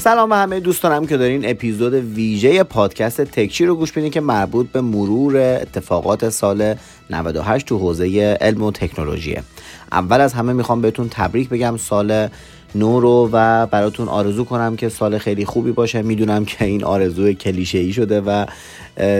سلام به همه دوستانم که دارین اپیزود ویژه پادکست تکچی رو گوش بدین که مربوط به مرور اتفاقات سال 98 تو حوزه علم و تکنولوژیه اول از همه می‌خوام بهتون تبریک بگم سال نو رو و براتون آرزو کنم که سال خیلی خوبی باشه. می‌دونم که این آرزو کلیشه ای شده و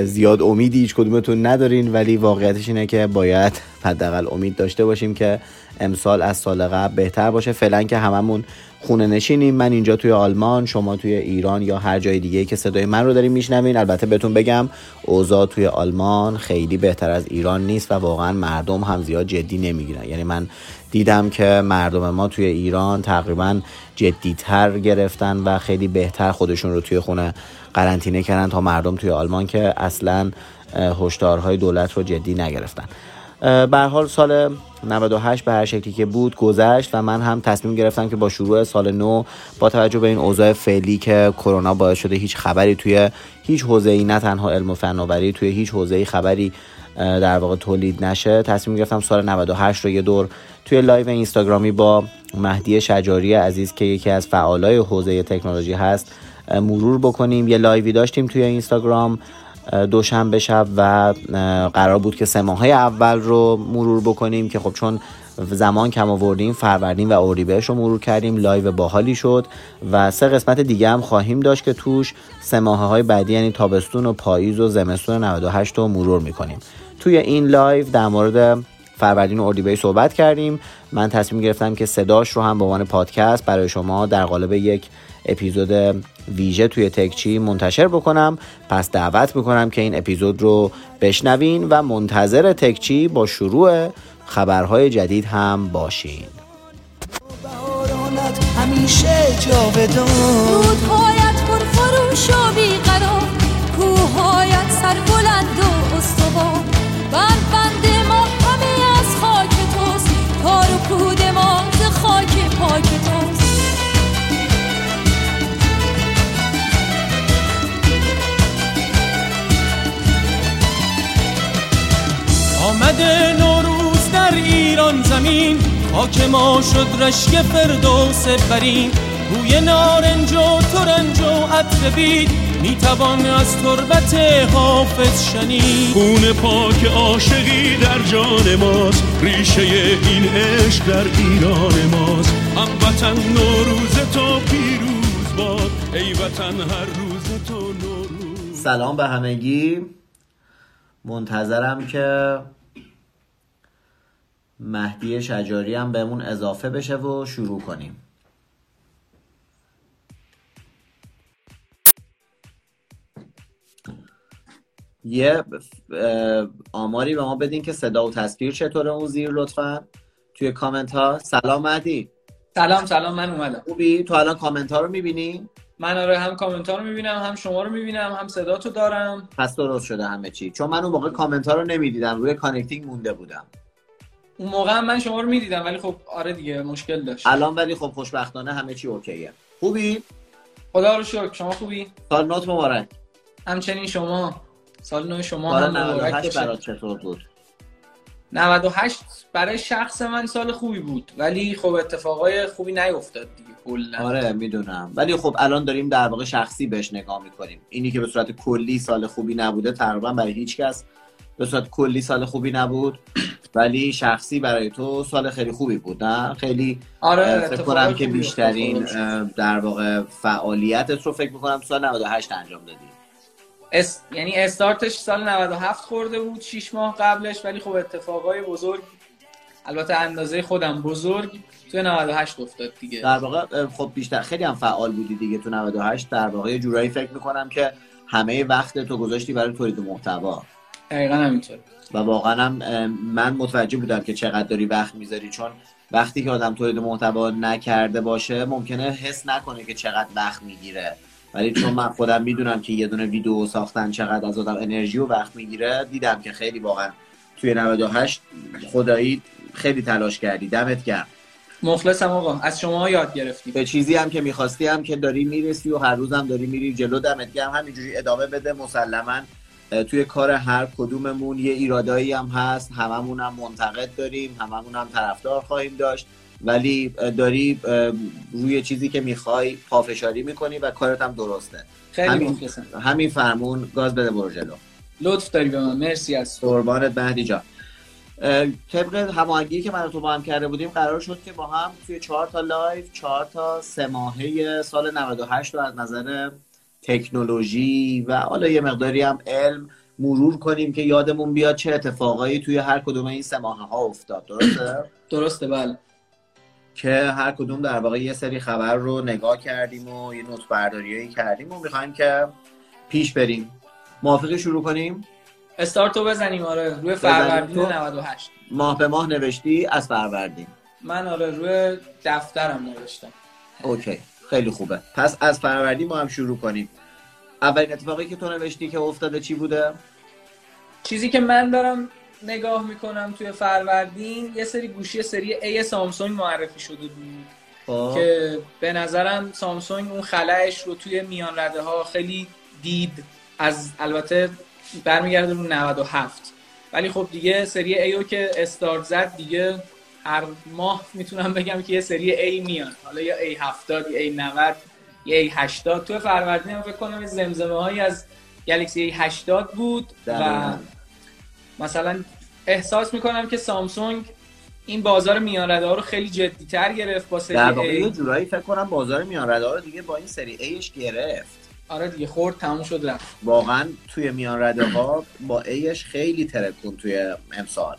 زیاد امیدی هیچ کدومتون ندارین ولی واقعیتش اینه که باید حداقل امید داشته باشیم که امسال از سال قبل بهتر باشه. فعلا که هممون خونه نشینیم. من اینجا توی آلمان شما توی ایران یا هر جای دیگه که صدای من رو داریم میشنوین. البته بهتون بگم اوضاع توی آلمان خیلی بهتر از ایران نیست و واقعا مردم هم زیاد جدی نمی‌گیرن. یعنی من دیدم که مردم ما توی ایران تقریبا جدیتر گرفتن و خیلی بهتر خودشون رو توی خونه قرنطینه کردن تا مردم توی آلمان که اصلا هشدارهای دولت رو جدی نگرفتن. به حال سال 98 به هر شکلی که بود گذشت و من هم تصمیم گرفتم که با شروع سال نو با توجه به این اوضاع فعلی که کرونا باعث شده هیچ خبری توی هیچ حوزه‌ای نه تنها علم و فناوری توی هیچ حوزه‌ای خبری در واقع تولید نشه تصمیم گرفتم سال 98 رو یه دور توی live اینستاگرامی با مهدی شجاری عزیز که یکی از فعالای حوزه تکنولوژی هست مرور بکنیم. یه live ی داشتیم توی اینستاگرام. دوشنبه شب و قرار بود که سه ماه اول رو مرور بکنیم که خب چون زمان کم آوردیم فروردین و اردیبهشت رو مرور کردیم live باحالی شد و سه قسمت دیگه هم خواهیم داشت که توش سه ماه های بعدی یعنی تابستون و پاییز و زمستون 98 رو مرور می‌کنیم. توی این live در مورد فروردین و اردیبهشت صحبت کردیم. من تصمیم گرفتم که صداش رو هم به عنوان پادکست برای شما در قالب یک اپیزود ویژه توی تکچی منتشر بکنم. پس دعوت می‌کنم که این اپیزود رو بشنوین و منتظر تکچی با شروع خبرهای جدید هم باشین. همیشه جاودان. رودهایت پر فروش و بیقرار. کوههایت سر بلند و استوار. آمده نوروز در ایران زمین. خاک ما شد رشک فردوس برین. بوی نارنج و ترنج و عطر بید. می‌توان از تربت حافظ شنید. خون پاک عاشقی در جان ماست. ریشه این عشق در ایران ماست. هموطن نوروز تو پیروز باد. ای وطن هر روز تو نوروز. سلام به همگی. منتظرم که مهدی شجاری هم بهمون اضافه بشه و شروع کنیم. یه آماری به ما بدین که صدا و تصویر چطوره اون زیر لطفا؟ توی کامنت ها سلام مهدی. سلام سلام من اومدم. خوبی؟ تو الان کامنت ها رو می‌بینی؟ من آره هم کامنت ها رو می‌بینم هم شما رو می‌بینم هم صدا تو دارم. پس درست شده همه چی. چون من اون موقع کامنت ها رو نمی‌دیدم روی connecting مونده بودم. اون موقع من شما رو می‌دیدم ولی خب آره دیگه مشکل داشت. الان ولی خب خوشبختانه همه چی OK ه. خوبی؟ خدا رو شکر. شما خوبی؟ سال نوت مبارک. همچنین شما. سال نو شما هم مبارک برات چطور بود؟ 98 برای شخص من سال خوبی بود ولی خب اتفاقای خوبی نیفتاد دیگه کلا. آره می‌دونم. ولی خب الان داریم در واقع شخصی بهش نگاه می‌کنیم. اینی که به صورت کلی سال خوبی نبوده تقریبا برای هیچ کس به صورت کلی سال خوبی نبود ولی شخصی برای تو سال خیلی خوبی بود نه؟ خیلی آره فکر کنم که بیشترین در واقع فعالیتت رو فکر می‌کنم سال 98 انجام دادی. اس... یعنی استارتش سال 97 خورده بود 6 ماه قبلش ولی خب اتفاقای بزرگ البته اندازه خودم بزرگ توی 98 افتاد دیگه. در واقع خب بیشتر خیلی هم فعال بودی دیگه تو 98 در واقع جورایی فکر می‌کنم که همه وقت تو گذاشتی برای تولید محتوا. دقیقا همینطور. و واقعا هم من متوجه بودم که چقدر داری وقت می‌ذاری چون وقتی که آدم تولید محتوا نکرده باشه ممکنه حس نکنه که چقدر وقت می‌گیره. ولی چون من خودم می‌دونم که یه دونه ویدیو ساختن چقدر از آدم انرژی و وقت می‌گیره دیدم که خیلی واقعا توی 98 خدایی خیلی تلاش کردی. دمت گرم. مخلصم آقا. از شما یاد گرفتیم. به چیزی هم که می‌خواستی هم که داری می‌رسی و هر روزم داری میری جلو. دمت گرم. همینجوری ادامه بده. مسلما توی کار هر کدوممون یه ایرادایی هم هست. هممون هم منتقد داریم هممون هم طرفدار خواهیم داشت. ولی داری روی چیزی که می‌خوای پافشاری می‌کنی و کارت هم درسته. خیلی همین, مخلصم. همین فرمون گاز بده برو جلو. لطف داری به من. مرسی از تو. قربانت مهدی جان. طبق هماهنگی که من تو با هم کرده بودیم قرار شد که با هم توی چهار تا live چهار تا سه ماهه سال 98 رو از نظر تکنولوژی و حالا یه مقداری هم علم مرور کنیم که یادمون بیاد چه اتفاقایی توی هر کدوم این سه ماهه ها افتاد. درسته؟ درسته بله. که هر کدوم در واقع یه سری خبر رو نگاه کردیم و یه نوت برداریایی کردیم و می‌خوایم که پیش بریم. موافقی شروع کنیم؟ استارتو بزنیم آره. روی. فروردین تو؟ 98 ماه به ماه نوشتی از فروردین. من آره روی دفترم نوشتم. اوکی. خیلی خوبه. پس از فروردین ما هم شروع کنیم. اولین اتفاقی که تو نوشتی که افتاده چی بوده؟ چیزی که من دارم نگاه می‌کنم توی فروردین یه سری گوشی سری A سامسونگ معرفی شده بود. خب. که به نظرم سامسونگ اون خلعش رو توی میان رده ها خیلی دید. از البته برمیگرده رو 97 ولی خب دیگه سری A رو که استارت زد دیگه هر ماه می‌تونم بگم که یه سری A میان. حالا یا A70 یا A90 یا A80 توی فروردین هم فکر کنم زمزمه هایی از گلکسی A80 بود و. مثلا احساس می‌کنم که سامسونگ این بازار میان رده ها رو خیلی جدیتر گرفت با سری در واقع A. یه جورایی فکر کنم بازار میان رده ها رو دیگه با این سری ایش گرفت. آره دیگه خورد تموم شد رفت. واقعا توی میان رده ها با ایش خیلی ترکون توی امسال.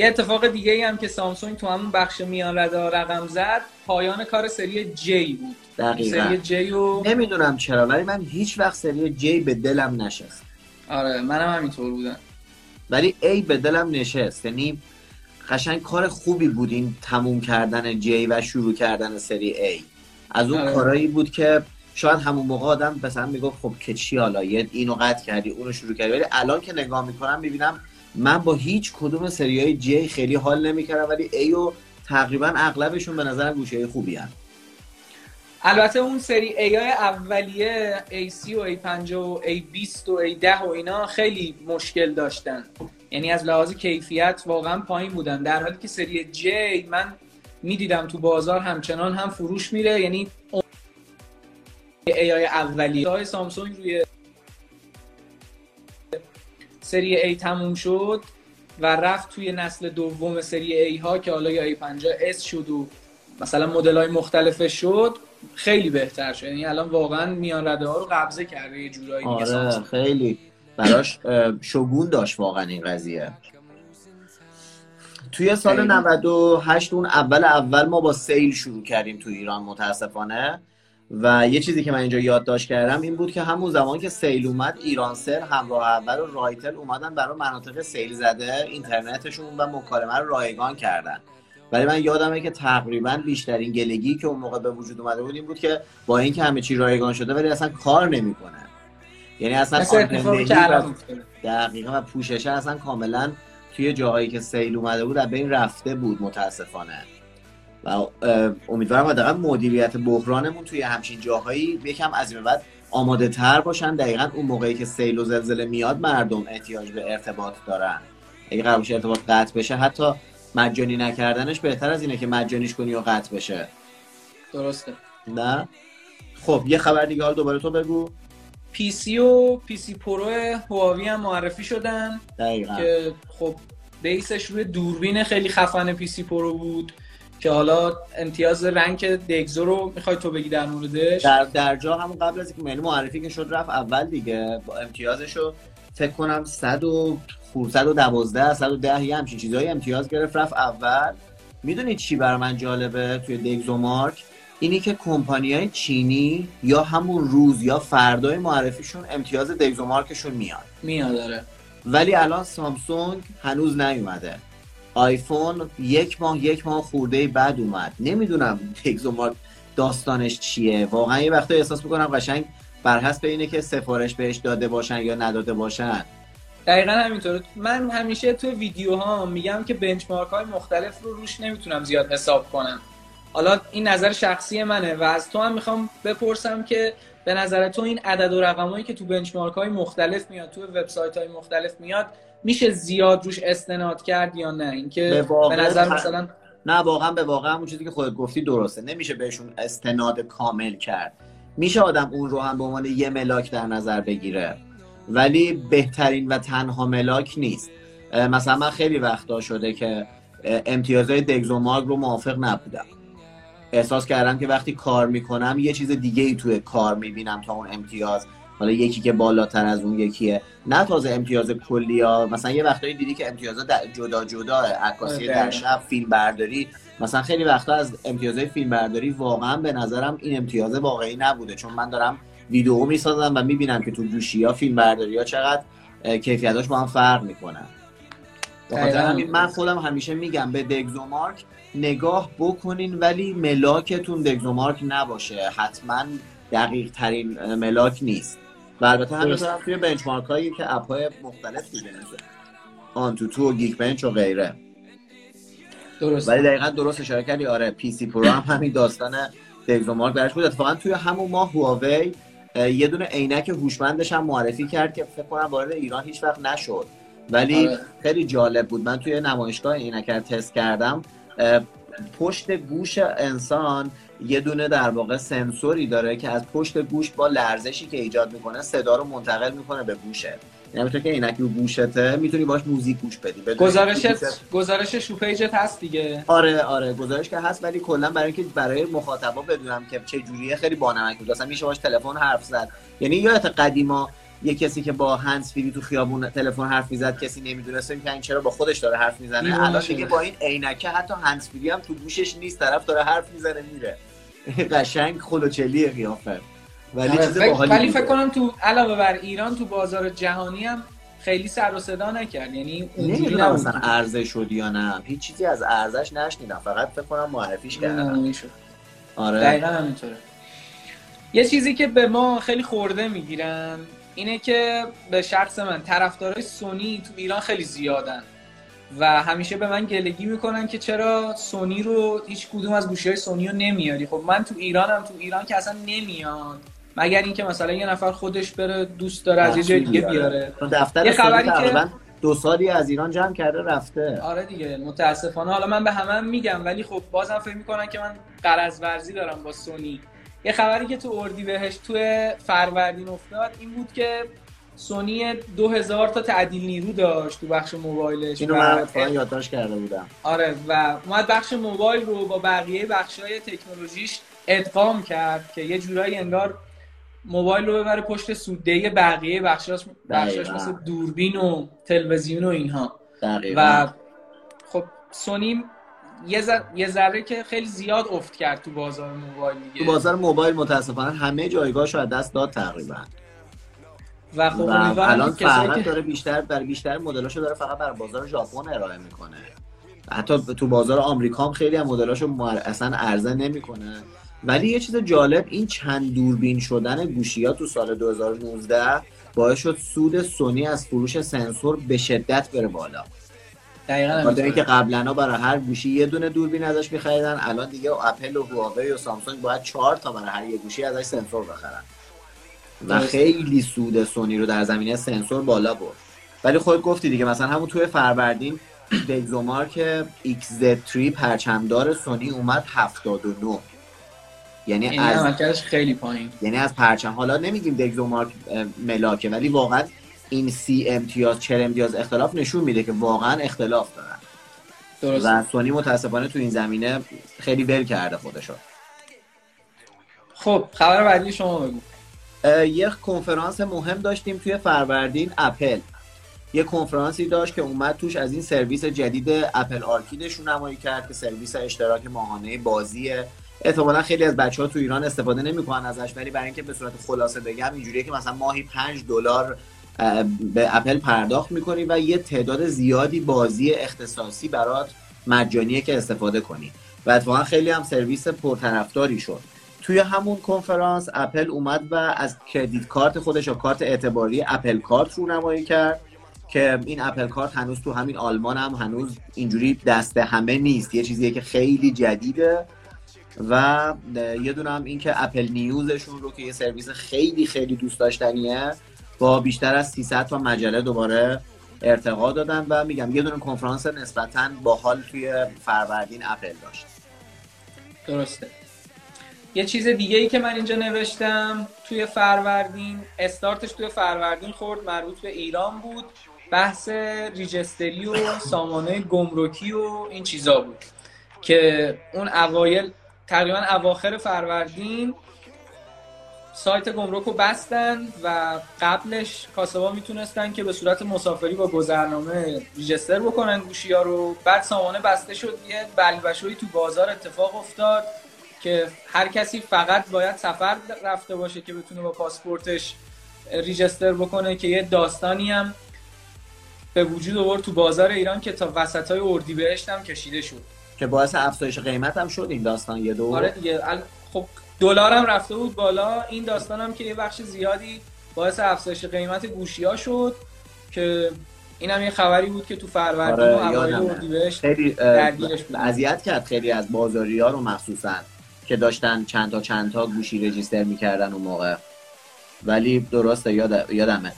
یه اتفاق دیگه ای هم که سامسونگ تو همون بخش میان رقم زد پایان کار سری جی بود. دقیقا. سری جی و نمی‌دونم چرا ولی من هیچ وقت سری جی به دلم نشست. آره منم همینطور بودم. ولی ای به دلم نشست. یعنی قشنگ کار خوبی بود این تموم کردن جی و شروع کردن سری ای از اون آره. کارایی بود که شاید همون موقع آدم مثلا می‌گفت خب که چی حالا؟ اینو قطع کردی اونو شروع کردی. ولی الان که نگاه می‌کنم می‌بینم من با هیچ کدوم سری های جی خیلی حال نمی‌کردم ولی ای و تقریبا اغلبشون به نظرم گوشه خوبی هن. البته اون سری ای های اولیه A30 و A50 و A20 و A10 و اینا خیلی مشکل داشتن. یعنی از لحاظ کیفیت واقعا پایین بودن. در حالی که سری جی من می‌دیدم تو بازار همچنان هم فروش میره. یعنی ای های اولیه. های سامسونگ روی سری ای تموم شد و رفت توی نسل دوم سری ای ها که حالا یا A50 S شد و مثلا مدل های مختلفش شد. خیلی بهتر شد. یعنی الان واقعا میان رده ها رو قبضه کرده. یه جورایی آره. خیلی. براش شگون داشت واقعا این قضیه. توی سال خیلی. 98 اون اول اول ما با سیل شروع کردیم تو ایران متاسفانه. و یه چیزی که من اینجا یادداشت کردم این بود که همون زمان که سیل اومد ایرانسل همراه اول و رایتل اومدن برای مناطق سیل زده اینترنتشون و مکالمه رو رایگان کردن. ولی من یادمه که تقریبا بیشترین گلگی که اون موقع به وجود اومده بود این بود که با اینکه همه چی رایگان شده ولی اصلا کار نمی‌کنه. یعنی اصلا و-. دقیقا و پوشش اصلا کاملا توی جاهایی که سیل اومده بود از بین رفته بود متاسفانه. و امیدوارم حداقل مدیریت بحرانمون توی همچین جاهایی یکم از این بعد آماده تر باشن. دقیقا اون موقعی که سیل و زلزله میاد مردم احتیاج به ارتباط دارن. اگه قرار باشه ارتباط قطع بشه حتی مجانی نکردنش بهتر از اینه که مجانیش کنی و قطع بشه. درسته. نه؟ خب یه خبر دیگه حال دوباره تو بگو. P سی و P سی Pro هواوی هم معرفی شدن دقیقا. که خب base ش روی دوربین خیلی خفن P سی Pro بود. که حالا امتیاز rank DxO رو می‌خوای تو بگی در موردش؟ در در جا همون قبل از اینکه ملی معرفی که شد رفت اول دیگه. با امتیازشو فکر کنم 100 و خور 112 110 یه همچین چیزایی امتیاز گرفت رفت اول. می‌دونید چی برای من جالبه توی دگزو مارک؟ اینی که کمپانی های چینی یا همون روز یا فردای معرفیشون امتیاز دگزو مارکشون میاد. میاد داره ولی الان سامسونگ هنوز نیومده. آیفون یک ماه یک ماه خورده بعد اومد. نمی‌دونم تگزومارک داستانش چیه. واقعا یه وقتا احساس می‌کنم قشنگ بر حسب اینه که سفارش بهش داده باشن یا نداده باشن. دقیقا همینطوره من همیشه تو ویدیوها میگم که بنچمارک های مختلف رو روش نمی‌تونم زیاد حساب کنم. حالا این نظر شخصی منه و از تو هم می‌خوام بپرسم که به نظر تو این عدد و رقمایی که تو بنچمارک های مختلف میاد تو وبسایت های مختلف میاد میشه زیاد روش استناد کرد یا نه؟ به اینکه واقع به نظر مثلا نه واقعا به واقع همون چیزی که خودت گفتی درسته. نمیشه بهشون استناد کامل کرد. میشه آدم اون رو هم به عنوان یه ملاک در نظر بگیره. ولی بهترین و تنها ملاک نیست. مثلا من خیلی وقتا شده که امتیازهای دگزومارگ رو موافق نبودم. احساس کردم که وقتی کار می‌کنم یه چیز دیگه ای توی کار می‌بینم تا اون امتیاز. حالا یکی که بالاتر از اون یکیه. نه تازه امتیاز کلی ها. مثلا یه وقتایی دیدی که امتیاز جدا جدا عکاسی آره، در شب فیلم برداری. مثلا خیلی وقتا از امتیازهای فیلم برداری واقعا به نظرم این امتیاز واقعی نبوده. چون من دارم ویدیو می‌سازم و می‌بینم که تو گوشی ها فیلم برداری ها چقدر کیفیتاش با هم فرق می‌کنن. من خودم همیشه میگم به دگزومارک نگاه بکنین ولی ملاکتون دگزومارک نباشه. حتما دقیق ترین ملاک نیست. و البته همین توی بنچمارک هایی که اپ های مختلف دیگه AnTuTu و Geekbench و غیره. درست. ولی دقیقا درست اشاره کردی. آره P سی Pro هم همین داستان DxOMark برش بود. اتفاقا توی همون ماه هواوی یه دونه عینک هوشمندش هم معرفی کرد که فکر کنم وارد ایران هیچ وقت نشد. ولی آره. خیلی جالب بود. من توی نمایشگاه عینک تست کردم. پشت گوش انسان یه دونه در واقع سنسوری داره که از پشت گوش با لرزشی که ایجاد می‌کنه صدا رو منتقل می‌کنه به گوشه. یعنی که اینک رو گوشته می‌تونی باش موزیک گوش بدی. گزارش گزارش شوپیجت هست دیگه. آره آره. گزارش که هست ولی کلا برای اینکه برای مخاطبا بدونم که چه جوریه خیلی بانمک بود. اصلا میشه باش تلفن حرف زد. یعنی یادت قدیما یه کسی که با هنس فری تو خیابون تلفن حرف می‌زد کسی نمی‌دونست که این چرا با خودش داره حرف می‌زنه؟ الان دیگه با این عینکه حتی هنس فری هم تو گوشش نیست طرف داره حرف می‌زنه میره. قشنگ خلوچلی قیافه. ولی آره، چیز ولی فکر کنم تو علاوه بر ایران تو بازار جهانی هم خیلی سر و صدا نکرد. یعنی اونجوری مثلا عرضه شد یا نه. هیچ چیزی از ارزش نشنیدم. فقط فکر کنم معرفیش کردم. آره. دقیقا همینطوره. یه چیزی که به ما خیلی خورده می‌گیرن اینه که به شخص من طرفدارای سونی تو ایران خیلی زیادن. و همیشه به من گلگی می‌کنن که چرا سونی رو هیچ کدوم از گوشی های سونی رو نمیاری. خب من تو ایرانم تو ایران که اصلا نمیاد مگر اینکه مثلا یه نفر خودش بره دوست داره از یه جای دیگه بیاره. دفتر یه خبری که دو سالی از ایران جمع کرده رفته. آره دیگه متاسفانه. حالا من به همه هم میگم ولی خب بازم فکر می‌کنن که من قرض ورزی دارم با سونی. یه خبری که تو اردی بهش تو فروردین افتاد این بود که سونی 2000 تا تعدیل نیرو داشت تو بخش موبایلش اینو من یادداشت کرده بودم. آره و اومد بخش موبایل رو با بقیه های تکنولوژیش ادغام کرد که یه جورایی انگار موبایل رو ببره پشت سوده بقیه بخشاش بخشاش مثل دوربین و تلویزیون و اینها. و خب سونی یه, یه ذره که خیلی زیاد افت کرد تو بازار موبایل دیگه. تو بازار موبایل متاسفانه همه جایگاهش رو از دست داد تقریبا. و خب الان فقط داره بیشتر برای بیشتر مدلاشو داره فقط بر بازار ژاپن ارائه می‌کنه. حتی تو بازار آمریکا هم خیلی از مدلاشو مر... اصلا عرضه نمی‌کنه. ولی یه چیز جالب این چند دوربین شدن گوشی ها تو سال 2019 باعث شد سود سونی از فروش سنسور به شدت بره بالا. دقیقاً اینکه قبلا برای هر گوشی یه دونه دوربین ازش می‌خریدن الان دیگه اپل و هواوی و سامسونگ باید چهار تا برای هر یه گوشی ازش سنسور بخرن. و خیلی سود سونی رو در زمینه سنسور بالا برد. ولی خود گفتی دیگه مثلا همون توی فروردین دگزومارک XZ3 پرچمدار سونی اومد 79 یعنی, یعنی از خیلی پایین. یعنی از پرچم حالا نمیگیم دگزومارک ملاکه ولی واقعا این سی امتیاز چهل امتیاز اختلاف نشون میده که واقعا اختلاف دارن. درست. و سونی متاسفانه تو این زمینه خیلی ول کرده خودشو. خب خبر بعدی شما بگو. یک کنفرانس مهم داشتیم توی فروردین اپل. یه کنفرانسی داشت که اومد توش از این سرویس جدید Apple Arcade ش رونمایی کرد که سرویس اشتراک ماهانه بازیه احتمالا خیلی از بچه ها تو ایران استفاده نمی‌کنن ازش ولی برای اینکه به صورت خلاصه بگم اینجوریه که مثلا ماهی 5 دلار به اپل پرداخت می‌کنی و یه تعداد زیادی بازی اختصاصی برات مجانیه که استفاده کنی. و اتفاقا خیلی هم سرویس پرطرفداری شد. توی همون کنفرانس اپل اومد و از credit card خودش و کارت اعتباری Apple Card رونمایی کرد که این Apple Card هنوز تو همین آلمان هم هنوز اینجوری دست همه نیست. یه چیزیه که خیلی جدیده و یه دونه هم این که Apple News شون رو که یه سرویس خیلی خیلی دوست داشتنیه با بیشتر از 300 تا مجله دوباره ارتقا دادن و میگم یه دونه کنفرانس نسبتا باحال توی فروردین اپل داشت. درسته. یه چیز دیگه ای که من اینجا نوشتم توی فروردین استارتش توی فروردین خورد مربوط به ایران بود. بحث ریجستری و سامانه گمرکی و این چیزا بود که اون اوایل تقریبا اواخر فروردین سایت گمرک رو بستن و قبلش کاسبا می‌تونستن که به صورت مسافری با گذرنامه ریجستر بکنن گوشی ها رو. بعد سامانه بسته شد یه بلبشوی تو بازار اتفاق افتاد. که هر کسی فقط باید سفر رفته باشه که بتونه با پاسپورتش ریجستر بکنه که یه داستانی هم به وجود آورد تو بازار ایران که تا وسط های اردیبهشت هم کشیده شد. که باعث افزایش قیمت هم شد این داستان یه دو. آره دیگه خب دلار هم رفته بود بالا. این داستان هم که یه بخش زیادی باعث افزایش قیمت گوشی ها شد که این هم یه خبری بود که تو فروردین آره، و اوایل اردیبهشت خیلی اذیت کرد خیلی از بازاری ها رو مخصوصا. که داشتن چند تا چند تا گوشی رجیستر می‌کردن اون موقع. ولی درسته یاد یادمه.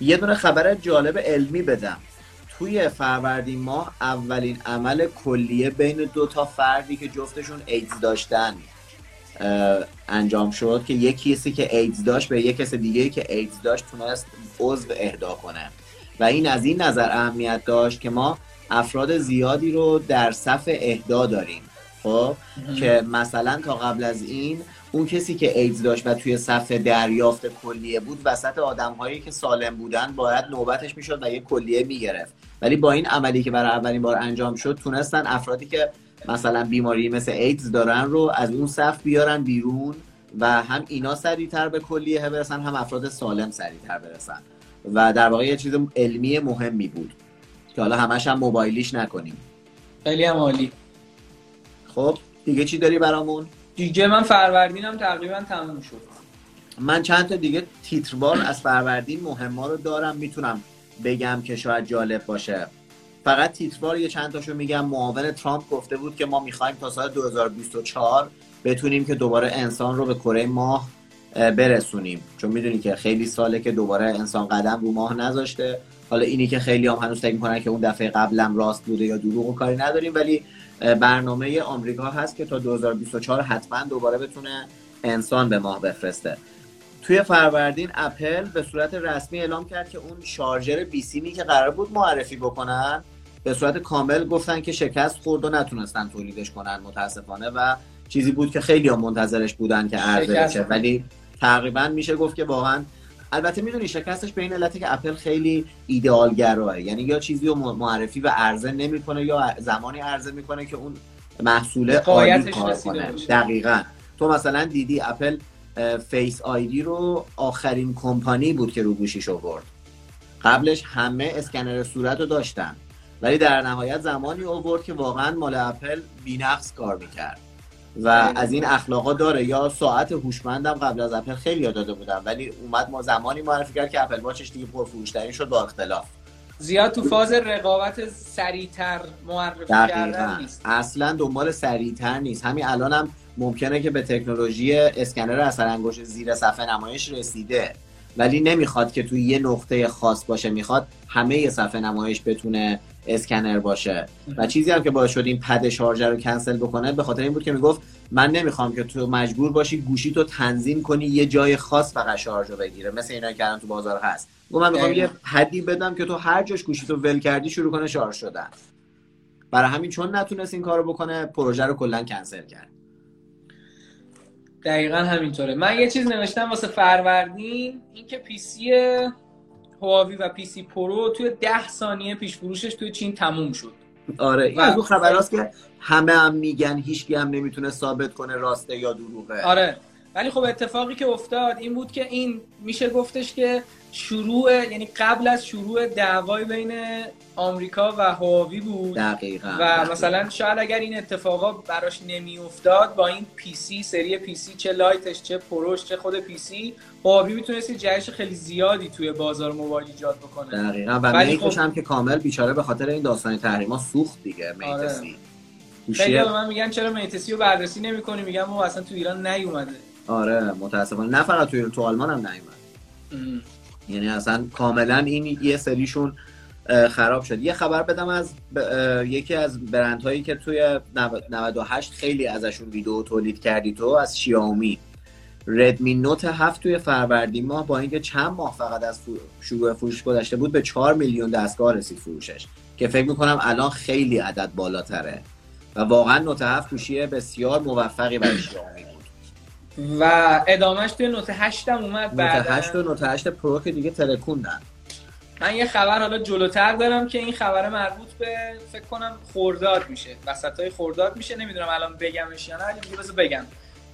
یه دونه خبر جالب علمی بدم. توی فروردین ماه اولین عمل کلیه بین دو تا فردی که جفتشون ایدز داشتن انجام شد که یک کسی که ایدز داشت به یک کس دیگه که ایدز داشت تونست عضو اهدا کنه. و این از این نظر اهمیت داشت که ما افراد زیادی رو در صف اهدا داریم. خب که مثلا تا قبل از این اون کسی که ایدز داشت و توی صفحه دریافت کلیه بود وسط آدم هایی که سالم بودن باید نوبتش می‌شد و یه کلیه می‌گرفت. ولی با این عملی که برای اولین بار انجام شد تونستن افرادی که مثلا بیماری مثل ایدز دارن رو از اون صف بیارن بیرون و هم اینا سریعتر به کلیه برسن هم افراد سالم سریعتر برسن. و در واقع یه چیز علمی مهمی بود که حالا همش هم موبایلیش نکنیم. خیلی هم عالی. خب دیگه چی داری برامون؟ دیگه من فروردینم تقریبا تموم شد. من چند تا دیگه تیتروار از فروردین مهما رو دارم می‌تونم بگم که شاید جالب باشه. فقط تیتروار یه چند تاشو میگم. معاون ترامپ گفته بود که ما می‌خوایم تا سال 2024 بتونیم که دوباره انسان رو به کره ماه برسونیم. چون می‌دونی که خیلی ساله که دوباره انسان قدم رو ماه نذاشته. حالا اینی که خیلی هم هنوز فکر می‌کنن که اون دفعه قبلم راست بوده یا دروغ و کاری نداریم ولی برنامه آمریکا هست که تا 2024 حتما دوباره بتونه انسان به ماه بفرسته. توی فروردین اپل به صورت رسمی اعلام کرد که اون شارژر بیسیمی که قرار بود معرفی بکنن به صورت کامل گفتن که شکست خورد و نتونستن تولیدش کنن متاسفانه و چیزی بود که خیلی منتظرش بودن که عرضه بشه. ولی تقریبا میشه گفت که واقعا البته می‌دونی شکستش به این علته که اپل خیلی ایدئالگراه یعنی یا چیزی رو معرفی و عرضه نمی‌کنه یا زمانی عرضه می‌کنه که اون محصول عالی کار کنه. دقیقا. تو مثلا دیدی اپل Face ID رو آخرین کمپانی بود که رو گوشیش آورد. قبلش همه اسکنر صورت رو داشتن. ولی در نهایت زمانی آورد که واقعا مال اپل بینقص کار می‌کرد. و از این اخلاقا داره. یا ساعت هوشمندم قبل از اپل خیلی یاد داده بودم ولی اومد ما زمانی معرفی کرد که اپل واچش دیگه پرفروشترین شد با اختلاف. زیاد تو فاز رقابت سریعتر معرفی کردن نیست. اصلا دنبال سریعتر نیست. همین الانم هم ممکنه که به تکنولوژی اسکنر اثر انگشت زیر صفحه نمایش رسیده. ولی نمی‌خواد که توی یه نقطه خاص باشه می‌خواد همه صفحه نمایش بتونه اسکنر باشه. و چیزی هم که باعث شد این پد شارژر رو کنسل بکنه به خاطر این بود که می‌گفت من نمی‌خوام که تو مجبور باشی گوشی تو تنظیم کنی یه جای خاص فقط شارژ رو بگیره مثل اینا که الان تو بازار هست. و من می‌خوام یه پدی بدم که تو هر جاش گوشی تو ول کردی شروع کنه شارژ شدن. برای همین چون نتونست این کارو بکنه پروژه رو کلا کنسل کرد. دقیقا همینطوره. من یه چیز نوشتم واسه فروردین اینکه P سی هواوی و P سی Pro توی ده ثانیه پیش فروشش توی چین تموم شد. آره این از اون خبراست که همه هم میگن هیچکی هم نمی‌تونه ثابت کنه راسته یا دروغه. آره. ولی خب اتفاقی که افتاد این بود که این میشه گفتش که شروع یعنی قبل از شروع دعوای بین آمریکا و هواوی بود. دقیقا و مثلا شاید اگر این اتفاقا براش نمیافتاد با این P سی سری P سی چه Lite ش چه Pro ش چه خود P سی هواوی می‌تونست جهش خیلی زیادی توی بازار موبایل ایجاد بکنه. دقیقا. و میکش خب... هم که کامل بیچاره به خاطر این داستان تحریما سوخت دیگه میتسی آره. خیلی من میگن چرا میتسی رو بررسی نمی‌کنی؟ میگم ما اصلا تو ایران نیومده. آره متاسفانه. نه فقط تو تو آلمان هم نیومد. یعنی اصلا کاملا این یه سریشون خراب شد. یه خبر بدم از یکی از برندهایی که توی 98 خیلی ازشون ویدیو تولید کردی تو از شیائومی. ردمی نوت 7 توی فروردین ماه با اینکه چند ماه فقط از شروع فروش گذشته بود به 4 میلیون دستگاه رسید فروشش. که فکر می‌کنم الان خیلی عدد بالاتره. و واقعا نوت 7 گوشی بسیار موفقی برای شیائومی. و ادامهش توی نوت 8 هم اومد بعد نوت 8 و نوت 8 پرو که دیگه ترکوندن. من یه خبر حالا جلوتر دارم که این خبر مربوط به فکر کنم خورداد میشه. وسط های خورداد میشه. نمی‌دونم الان بگمش یا نه ولی دیگه بگم.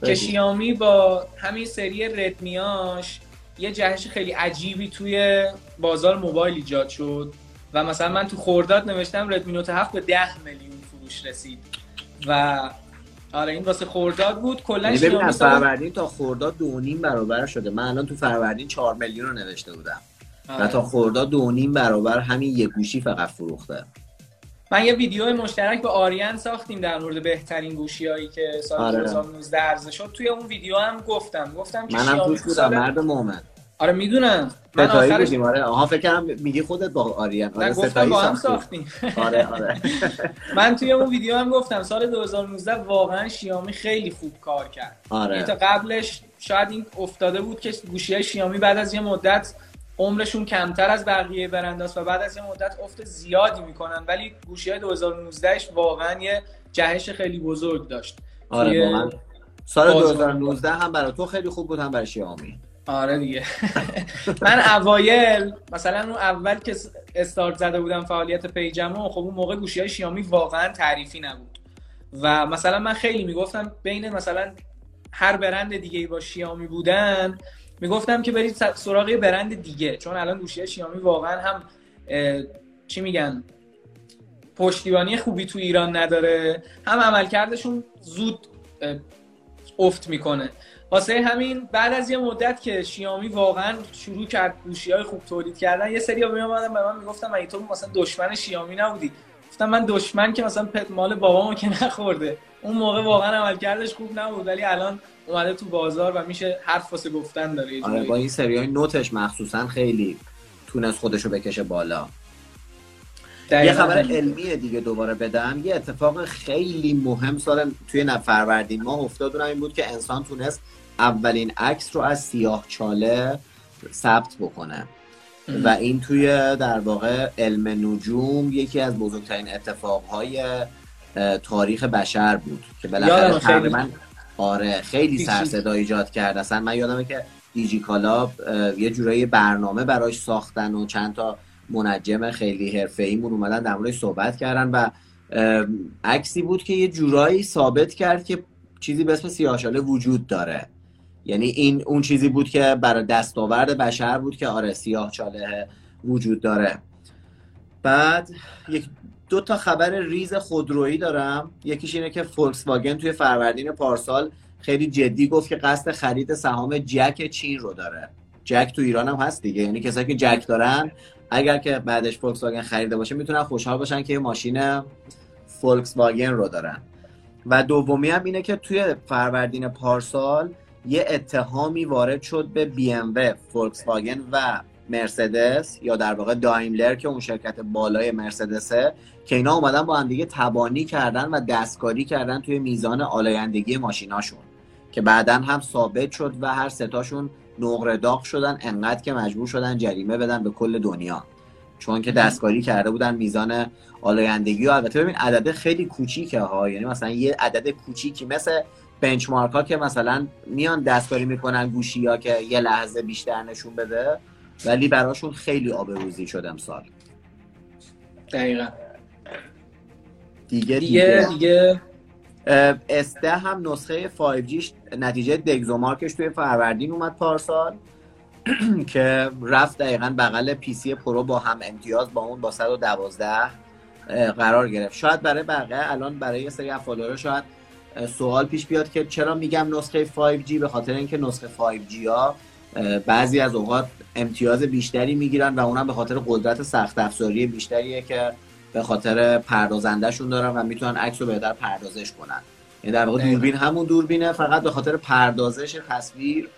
که شیامی با همین سری ردمیاش یه جهش خیلی عجیبی توی بازار موبایل ایجاد شد و مثلا من تو خورداد نوشتم ردمی نوت 7 به 10 میلیون فروش رسید و آره این واسه خورداد بود. کلا یعنی ببین فروردین تا خورداد دو نیم برابر شده. من الان تو فروردین 4 میلیون رو نوشته بودم. آره. و تا خورداد دو نیم برابر همین یه گوشی فقط فروخته. من یه ویدیو مشترک به آریان ساختیم در مورد بهترین گوشی هایی که سال آره. 2019 عرضه شد. توی اون ویدیو هم گفتم. گفتم که منم توش بودم. مرد مومن آره می‌دونم. من آخرش بودیم آره. آها فکر کنم میگی خودت با آریان آره گفتم با هم ساختیم. آره آره. من توی اون ویدیو هم گفتم سال 2019 واقعا شیامی خیلی خوب کار کرد. آره. یعنی تا قبلش شاید این افتاده بود که گوشی شیامی بعد از یه مدت عمرشون کمتر از بقیه برنداست و بعد از یه مدت افت زیادی می‌کنن ولی گوشی های 2019 واقعا یه جهش خیلی بزرگ داشت. آره واقعا. سال 2019 هم برای تو خیلی خوب بود هم برای شیائومی آره دیگه. من اوایل مثلا اون اول که استارت زده بودم فعالیت پیجم و خب اون موقع گوشی های شیائومی واقعا تعریفی نبود. و مثلا من خیلی می‌گفتم بین مثلا هر برند دیگه ای با شیائومی بودن می‌گفتم که برید سراغ برند دیگه. چون الان گوشی شیامی واقعا هم چی میگن؟ پشتیبانی خوبی تو ایران نداره. هم عملکردشون زود افت می‌کنه. واسه همین بعد از یه مدت که شیامی واقعا شروع کرد گوشی های خوب تولید کردن یه سری ها میامدن به من می‌گفتم ای تو مثلا دشمن شیامی نبودی؟ گفتم من دشمن که مثلا پت مال بابامو که نخورده. اون موقع واقعا عملکردش خوب نبود ولی الان اومده تو بازار و میشه حرف واسه گفتن داره آره با این سری های نوتش مخصوصا خیلی تونست خودشو بکشه بالا. یه خبر علمی دیگه دوباره بدم. یه اتفاق خیلی مهم سال توی فروردین ماه افتاد این بود که انسان تونست اولین عکس رو از سیاه چاله ثبت بکنه و این توی در واقع علم نجوم یکی از بزرگترین اتفاقهای تاریخ بشر بود که بالاخره تقریبا آره خیلی سر صدا ایجاد کرد. اصلا من یادمه که دیجی کالا یه جورایی برنامه براش ساختن و چند تا منجم خیلی حرفه‌ایمون اومدن در موردش صحبت کردن و عکسی بود که یه جورایی ثابت کرد که چیزی به اسم سیاهچاله وجود داره. یعنی این اون چیزی بود که برای دستاورد بشر بود که آره سیاهچاله وجود داره. بعد یک دو تا خبر ریز خودرویی دارم. یکیش اینه که فولکس واگن توی فروردین پارسال خیلی جدی گفت که قصد خرید سهام جک چین رو داره. جک تو ایران هم هست دیگه. یعنی کسایی که جک دارن اگر که بعدش فولکس واگن خریده باشه می‌تونن خوشحال باشن که ماشین فولکس واگن رو دارن. و دومی هم اینه که توی فروردین پارسال یه اتهامی وارد شد به بی ام و فولکس واگن و مرسدس یا در واقع دایملر که اون شرکت بالای مرسدسه که اینا اومدن با هم دیگه تبانی کردن و دستکاری کردن توی میزان آلایندگی ماشیناشون که بعدا هم ثابت شد و هر ستاشون نقره داغ شدن انقدر که مجبور شدن جریمه بدن به کل دنیا. چون که دستکاری کرده بودن میزان آلایندگی و البته ببین عدد خیلی کوچیکه ها. یعنی مثلا یه عدد کوچیکی مثل بنچمارک ها که مثلا میان دستکاری می‌کنن گوشی ها که یه لحظه بیشتر نشون بده ولی براشون خیلی آبروزی شد امسال. دقیقا. دیگه دیگه, دیگه. S ده هم نسخه 5G نتیجه DxOMark ش توی فروردین اومد پارسال که رفت دقیقا بغل P سی Pro با هم امتیاز با اون با 112 قرار گرفت. شاید برای بقیه الان برای یه سری افالاره شاید سوال پیش بیاد که چرا میگم نسخه 5G به خاطر اینکه نسخه 5G ها بعضی از اوقات امتیاز بیشتری می‌گیرن و اونم به خاطر قدرت سخت افزاری بیشتریه که به خاطر پردازندهشون دارن و می‌تونن عکس رو بهتر پردازش کنن. یعنی در واقع دوربین همون دوربینه فقط به خاطر پردازش تصویر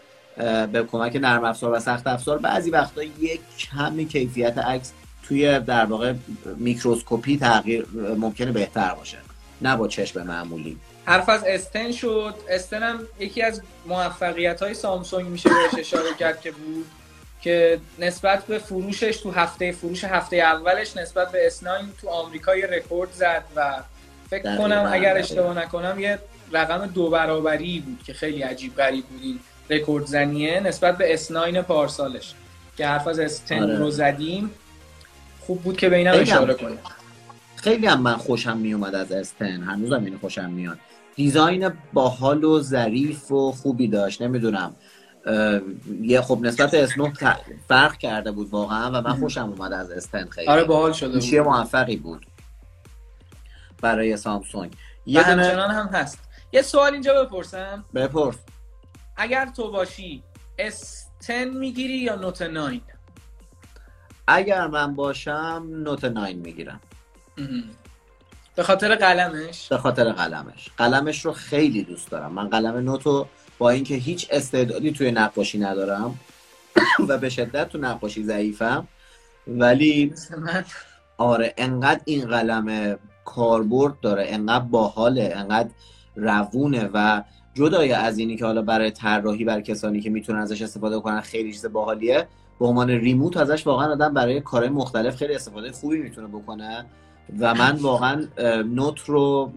به کمک نرم افزار و سخت افزار. بعضی وقتا یک کمی کیفیت عکس توی در واقع میکروسکوپی تغییر ممکنه بهتر باشه. نه با چشم معمولی. حرف از استن شد. استن هم یکی از موفقیت های سامسونگ میشه بهش اشاره کرد که بود که نسبت به فروشش تو هفته فروش هفته اولش نسبت به S nine تو آمریکا یه رکورد زد و فکر کنم اگر اشتباه نکنم یه رقم دو برابری بود که خیلی عجیب غریب بود این رکورد زنیه نسبت به S nine پارسالش. که حرف از S ten آره. رو زدیم خوب بود که به اینم اشاره کنیم. خیلی هم من خوشم میومد از S ten هنوزم این خوشم میاد. design باحال و ظریف و خوبی داشت نمی‌دونم. یه خب نسبت اسنو فرق کرده بود واقعا و من خوشم اومد از استن خیلی. آره باحال شده بود. موفقی بود برای سامسونگ. یه همچنان هم هست. یه سوال اینجا بپرسم. بپرس. اگر تو باشی S10 می‌گیری یا نوت 9 اگر من باشم نوت 9 می‌گیرم. به خاطر قلمش؟ به خاطر قلمش. قلمش رو خیلی دوست دارم. من قلم نوتو با اینکه هیچ استعدادی توی نقاشی ندارم و به شدت تو نقاشی ضعیفم ولی آره انقدر این قلم کاربرد داره انقدر باحاله انقدر روونه و جدای از اینی که حالا برای طراحی بر کسانی که می‌تونن ازش استفاده کنن خیلی چیز باحالیه. به عنوان ریموت ازش واقعا آدم برای کارهای مختلف خیلی استفاده خوبی می‌تونه بکنه. و من واقعا Note رو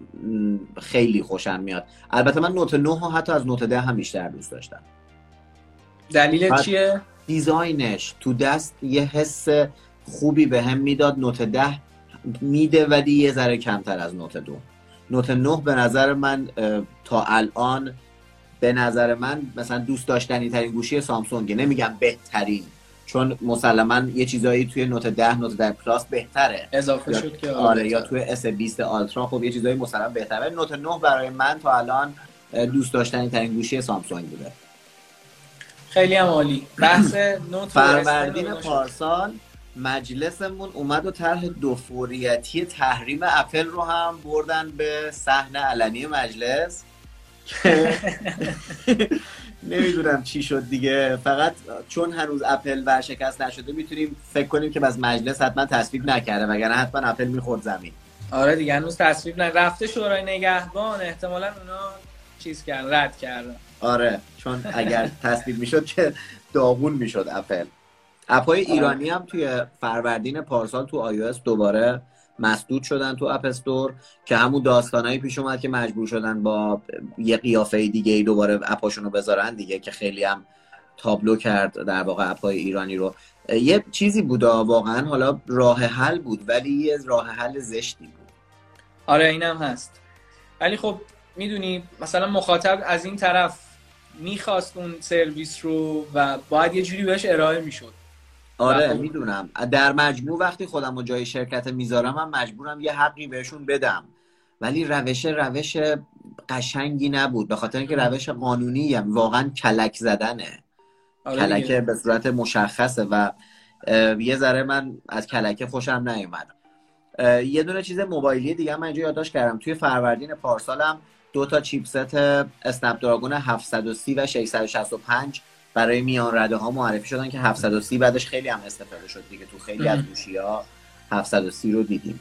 خیلی خوشم میاد. البته من Note 9 ها حتی از Note 10 هم بیشتر دوست داشتم. دلیل چیه؟ design ش تو دست یه حس خوبی بهم می‌داد. Note 10 میده ولی یه ذره کمتر از Note 2 Note 9 به نظر من تا الان به نظر من مثلا دوست داشتنی ترین گوشی سامسونگه. نمیگم بهترین چون مسلما یه چیزایی توی Note 10 Note 10 Plus بهتره. اضافه شد که آره یا توی S 20 Ultra خب یه چیزایی مسلما بهتره. Note 9 برای من تا الان دوست داشتنی ترین گوشی سامسونگ بوده. خیلی هم عالی. بحث نوت فروردین پارسال مجلسمون اومد و طرح دوفوریتی تحریم اپل رو هم بردن به صحنه علنی مجلس. نمی‌دونم چی شد دیگه. فقط چون هنوز اپل ورشکست نشده می‌تونیم فکر کنیم که بس مجلس حتما تصویب نکرده وگرنه حتما اپل می‌خورد زمین. آره دیگه هنوز تصویب نه رفته شورای نگهبان احتمالا اونا چیز کردن رد کردن. آره چون اگر تصویب می‌شد که داغون می‌شد اپل. اپای. ایرانی هم توی فروردین پارسال تو آی دوباره مسدود شدن تو اپستور که همون داستانایی پیش اومد که مجبور شدن با یه قیافه دیگه ای دوباره اپاشون رو بذارن دیگه که خیلی هم تابلو کرد در واقع اپای ایرانی رو. یه چیزی بود واقعا حالا راه حل بود ولی یه راه حل زشتی بود. آره اینم هست. ولی خب می‌دونی مثلا مخاطب از این طرف می‌خواست اون سرویس رو و باید یه جوری بهش ارائه می‌شد. آره می‌دونم. در مجموع وقتی خودم رو جای شرکت می‌ذارم من مجبورم یه حقی بهشون بدم. ولی روش روش قشنگی نبود. به خاطر اینکه روش قانونی هم واقعا کلک زدنه. آره کلکه به صورت مشخصه و یه ذره من از کلکه خوشم نیومد. یه دونه چیز موبایلی دیگه من اینجا یادداشت کردم. توی فروردین پارسالم دو تا چیپست اسنپ دراگون 730 و 665 برای میان رده ها معرفی شدن که 730 بعدش خیلی هم استفاده شد دیگه تو خیلی از گوشی ها 730 رو دیدیم.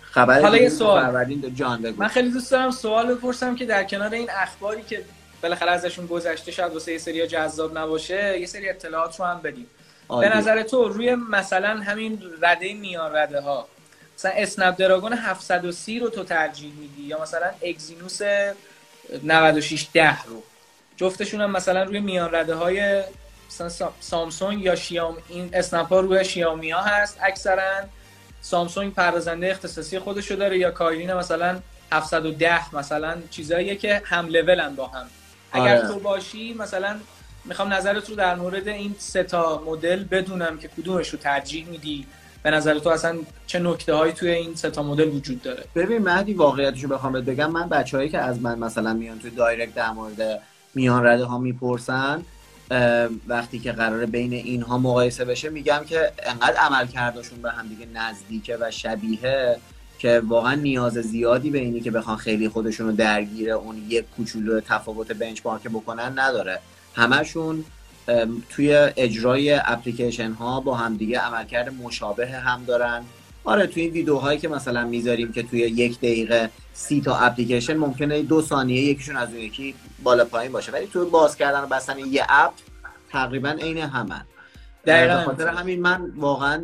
خبر حالا یه سوال. جان بگو. من خیلی دوست دارم سوال بپرسم که در کنار این اخباری که بالاخره ازشون گذشته شاید واسه یه سری جذاب نباشه یه سری اطلاعات رو هم بدیم. به نظر تو روی مثلا همین رده میان رده ها مثلا اسنپ دراگون 730 رو تو ترجیح میدی یا مثلا اگزینوس 96 ده رو. جفتشون هم مثلا روی میان رده های سامسونگ یا شیام این اسنپ ها روی شیامی ها هست اکثرا. سامسونگ پردازنده اختصاصی خودشو داره یا کایلین مثلا 710 مثلا چیزاییه که هم لولن با هم. اگر آره. تو باشی مثلا می‌خوام نظرت رو در مورد این سه تا مدل بدونم که کدومش رو ترجیح میدی. به نظر تو اصلا چه نکته هایی توی این ستا مدل وجود داره؟ ببین مهدی واقعیتشو بخوام بگم من بچههایی که از من مثلا میان توی دایرکت در مورد میان رده ها می‌پرسن وقتی که قراره بین اینها مقایسه بشه میگم که انقدر عمل کرداشون به هم دیگه نزدیکه و شبیه که واقعا نیاز زیادی به اینی که بخوان خیلی خودشون رو درگیر اون یک کوچولو تفاوت بنچمارک بکنن نداره. همشون توی اجرای اپلیکیشن ها با همدیگه عملکرد مشابه هم دارن. آره توی این ویدیوهایی که مثلا می‌ذاریم که توی یک دقیقه سی تا اپلیکیشن ممکنه دو ثانیه یکیشون از اون یکی بالا پایین باشه ولی توی باز کردن و بستن یه اپ تقریبا عین همن. دقیقاً به خاطر همین من واقعا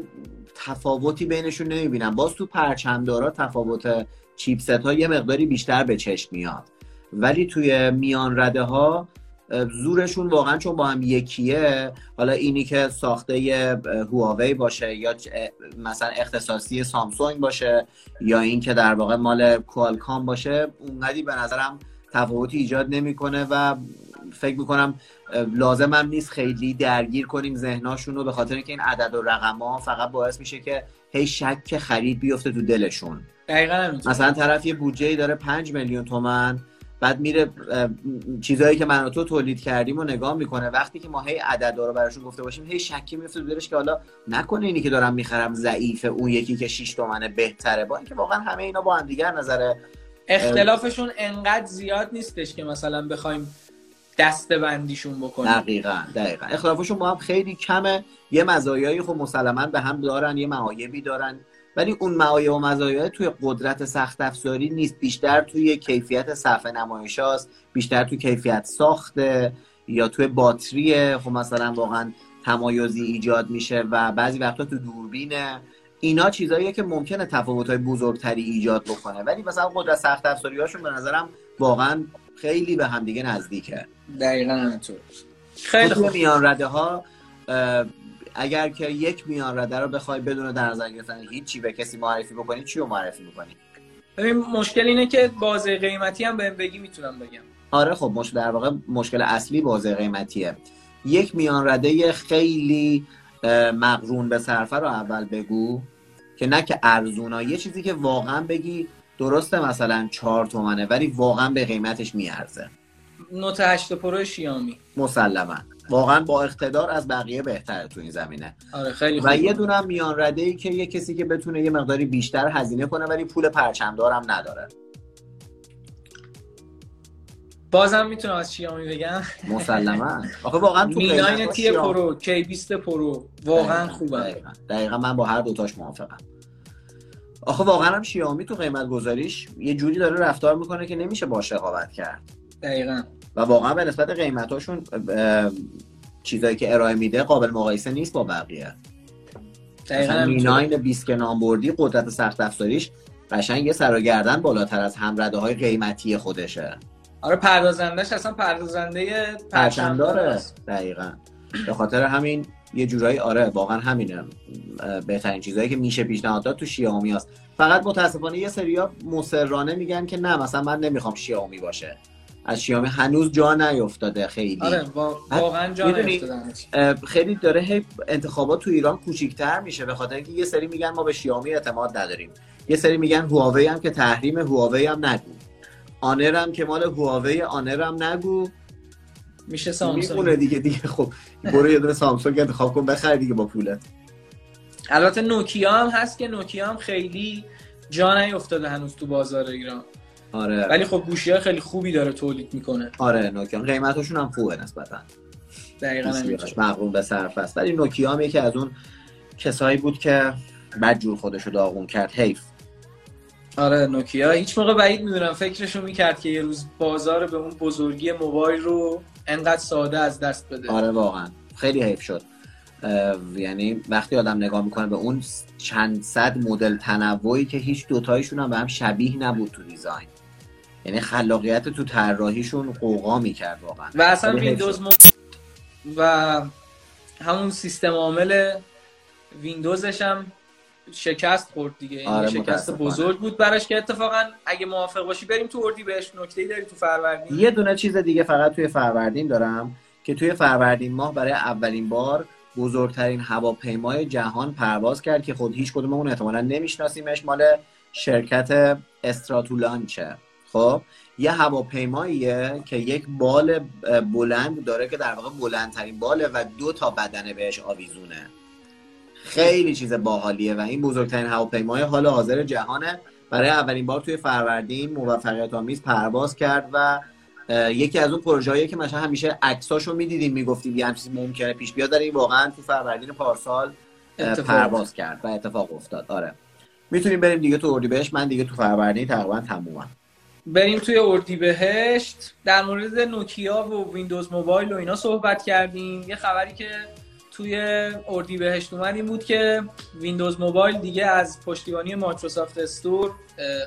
تفاوتی بینشون نمی‌بینم. باز تو پرچمدارا تفاوت چیپست ها یه مقداری بیشتر به چشم میاد. ولی توی میان رده ها زورشون واقعا چون با هم یکیه حالا اینی که ساخته هواوی باشه یا مثلا اختصاصی سامسونگ باشه یا این که در واقع مال کوالکام باشه اونقدی به نظرم تفاوتی ایجاد نمی‌کنه و فکر می‌کنم لازم هم نیست خیلی درگیر کنیم ذهناشون رو به خاطر اینکه این عدد و رقم ها فقط باعث میشه که هی شک خرید بیفته تو دلشون. دقیقا مثلا طرف یه بودجه داره 5 میلیون تومن بعد میره چیزایی که من و تو تولید کردیم و نگاه می‌کنه. وقتی که ما هی عدد رو براشون گفته باشیم هی شکی میفته دلش که حالا نکنه اینی که دارم می‌خرم ضعیفه اون یکی که 6 تومنه بهتره. با اینکه واقعا همه اینا با هم دیگر نظر اختلافشون انقدر زیاد نیستش که مثلا بخوایم دسته بندیشون بکنیم. دقیقا دقیقا. اختلافشون با هم خیلی کمه. یه مزایایی خب مسلما به هم دارن یه معایبی دارن. ولی اون معایب و مزایای توی قدرت سخت افزاری نیست. بیشتر توی کیفیت صفحه نمایش هاست. بیشتر توی کیفیت ساخته یا توی باتری خب مثلا واقعا تمایزی ایجاد میشه و بعضی وقتا تو دوربینه. اینا چیزاییه که ممکنه تفاوت‌های بزرگتری ایجاد بکنه. ولی مثلا قدرت سخت افزاری هاشون به نظرم واقعا خیلی به همدیگه نزدیکه. دقیقا همینطور. خیلی خوب. میان رده ها اگر که یک میان رده رو بخوای بدون در نظر گرفتن هیچی به کسی معرفی بکنی چی رو معرفی بکنی؟ ببین مشکل اینه که بازه قیمتی هم بهم بگی می‌تونم بگم. آره خب مشکل در واقع مشکل اصلی بازه قیمتیه. یک میان رده خیلی مقرون به صرفه رو اول بگو که نه که ارزونا یه چیزی که واقعا بگی درسته مثلا چهار تومنه ولی واقعا به قیمتش میارزه. Note 8 Pro شیائومی. مسلما. واقعا با اقتدار از بقیه بهتره تو این زمینه. آره خیلی و یه دونه میان رده ای که یه کسی که بتونه یه مقداری بیشتر هزینه کنه ولی پول پرچمدار هم نداره. بازم می‌تونم از شیائومی بگم مسلما. آخه واقعا تو Mi 9T Pro K20 Pro. واقعا خوبه. دقیقا. دقیقا من با هر دوتاش موافقم. آخه واقعا هم شیائومی تو قیمت گذاریش یه جوری داره رفتار می‌کنه که نمیشه باش رقابت کرد. دقیقا. و واقعا به نسبت قیمتاشون چیزایی که ارائه میده قابل مقایسه نیست با بقیه. دقیقا میناین 20 که نام بردی قدرت سخت افزاریش قشنگ یه سر گردن بالاتر از همرده های قیمتی خودشه. آره پردازندش اصلا پردازنده پرچمداره. دقیقا. به خاطر همین یه جورایی آره واقعا همینه. بهترین چیزهایی که میشه پیشنهاد داد تو شیائومی هست فقط متاسفانه یه سریا مصرانه میگن که نه مثلا من نمی‌خوام شیائومی باشه. از شیائومی هنوز جا نیفتاده خیلی. آره واقعا جا خیلی داره هی انتخابات تو ایران کوچیک‌تر میشه به خاطر اینکه یه سری میگن ما به شیائومی اعتماد نداریم. یه سری میگن هواوی هم که تحریم هواوی هم نگو. آنر هم که مال هواوی آنر هم نگو. میشه سامسونگ. دیگه دیگه خب برو یه دونه سامسونگ انتخاب کن بخر دیگه با پولت. البته نوکیا هم هست که نوکیا هم خیلی جا نیفتاده هنوز تو بازار ایران. آره. ولی خب گوشی ها خیلی خوبی داره تولید می‌کنه. آره نوکیا قیمتشون هم خوبه نسبتا. دقیقاً مقرون به صرف است ولی نوکیا هم یکی از اون کسایی بود که بد جور خودشو داغون کرد. حیف. آره نوکیا هیچ موقع بعید می‌دونم. فکرشو می‌کرد که یه روز بازار به اون بزرگی موبایل رو انقدر ساده از دست بده. آره واقعا. خیلی حیف شد. یعنی وقتی آدم نگاه می‌کنه به اون چند صد مدل تنوعی که هیچ دوتایشون هم به هم شبیه نبود تو دیزاین. یعنی خلاقیت تو طراحیشون قوقا می‌کرد واقعا. و اصلا ویندوز م... و همون سیستم عامل ویندوزش هم شکست خورد دیگه. این آره شکست بزرگ بود براش که اتفاقا اگه موافق باشی بریم تو اردی بهش. نکته داری تو فروردین؟ یه دونه چیز دیگه فقط توی فروردین دارم که توی فروردین ماه برای اولین بار بزرگترین هواپیمای جهان پرواز کرد که خود هیچ کدوممون احتمالا نمیشناسیمش. مال شرکت استراتولانچه. خب یه هواپیماییه که یک بال بلند داره که در واقع بلندترین باله و دو تا بدنه بهش آویزونه. خیلی چیز باحالیه و این بزرگترین هواپیمای حال حاضر جهانه برای اولین بار توی فروردین موفقیت آمیز پرواز کرد و یکی از اون پروژه‌ای که مثلا همیشه عکساشو می‌دیدیم می‌گفتیم یه چیزی ممکنه پیش بیاد داره واقعا تو فروردین پارسال پرواز کرد و اتفاق افتاد. آره. می‌تونیم بریم دیگه تو اردیبهشت من دیگه تو فروردین تقریبا تمومم. بریم توی اردیبهشت در مورد نوکیا و ویندوز موبایل و اینا صحبت کردیم. یه خبری که توی اردیبهشت اومد این بود که Windows Mobile دیگه از پشتیبانی Microsoft Store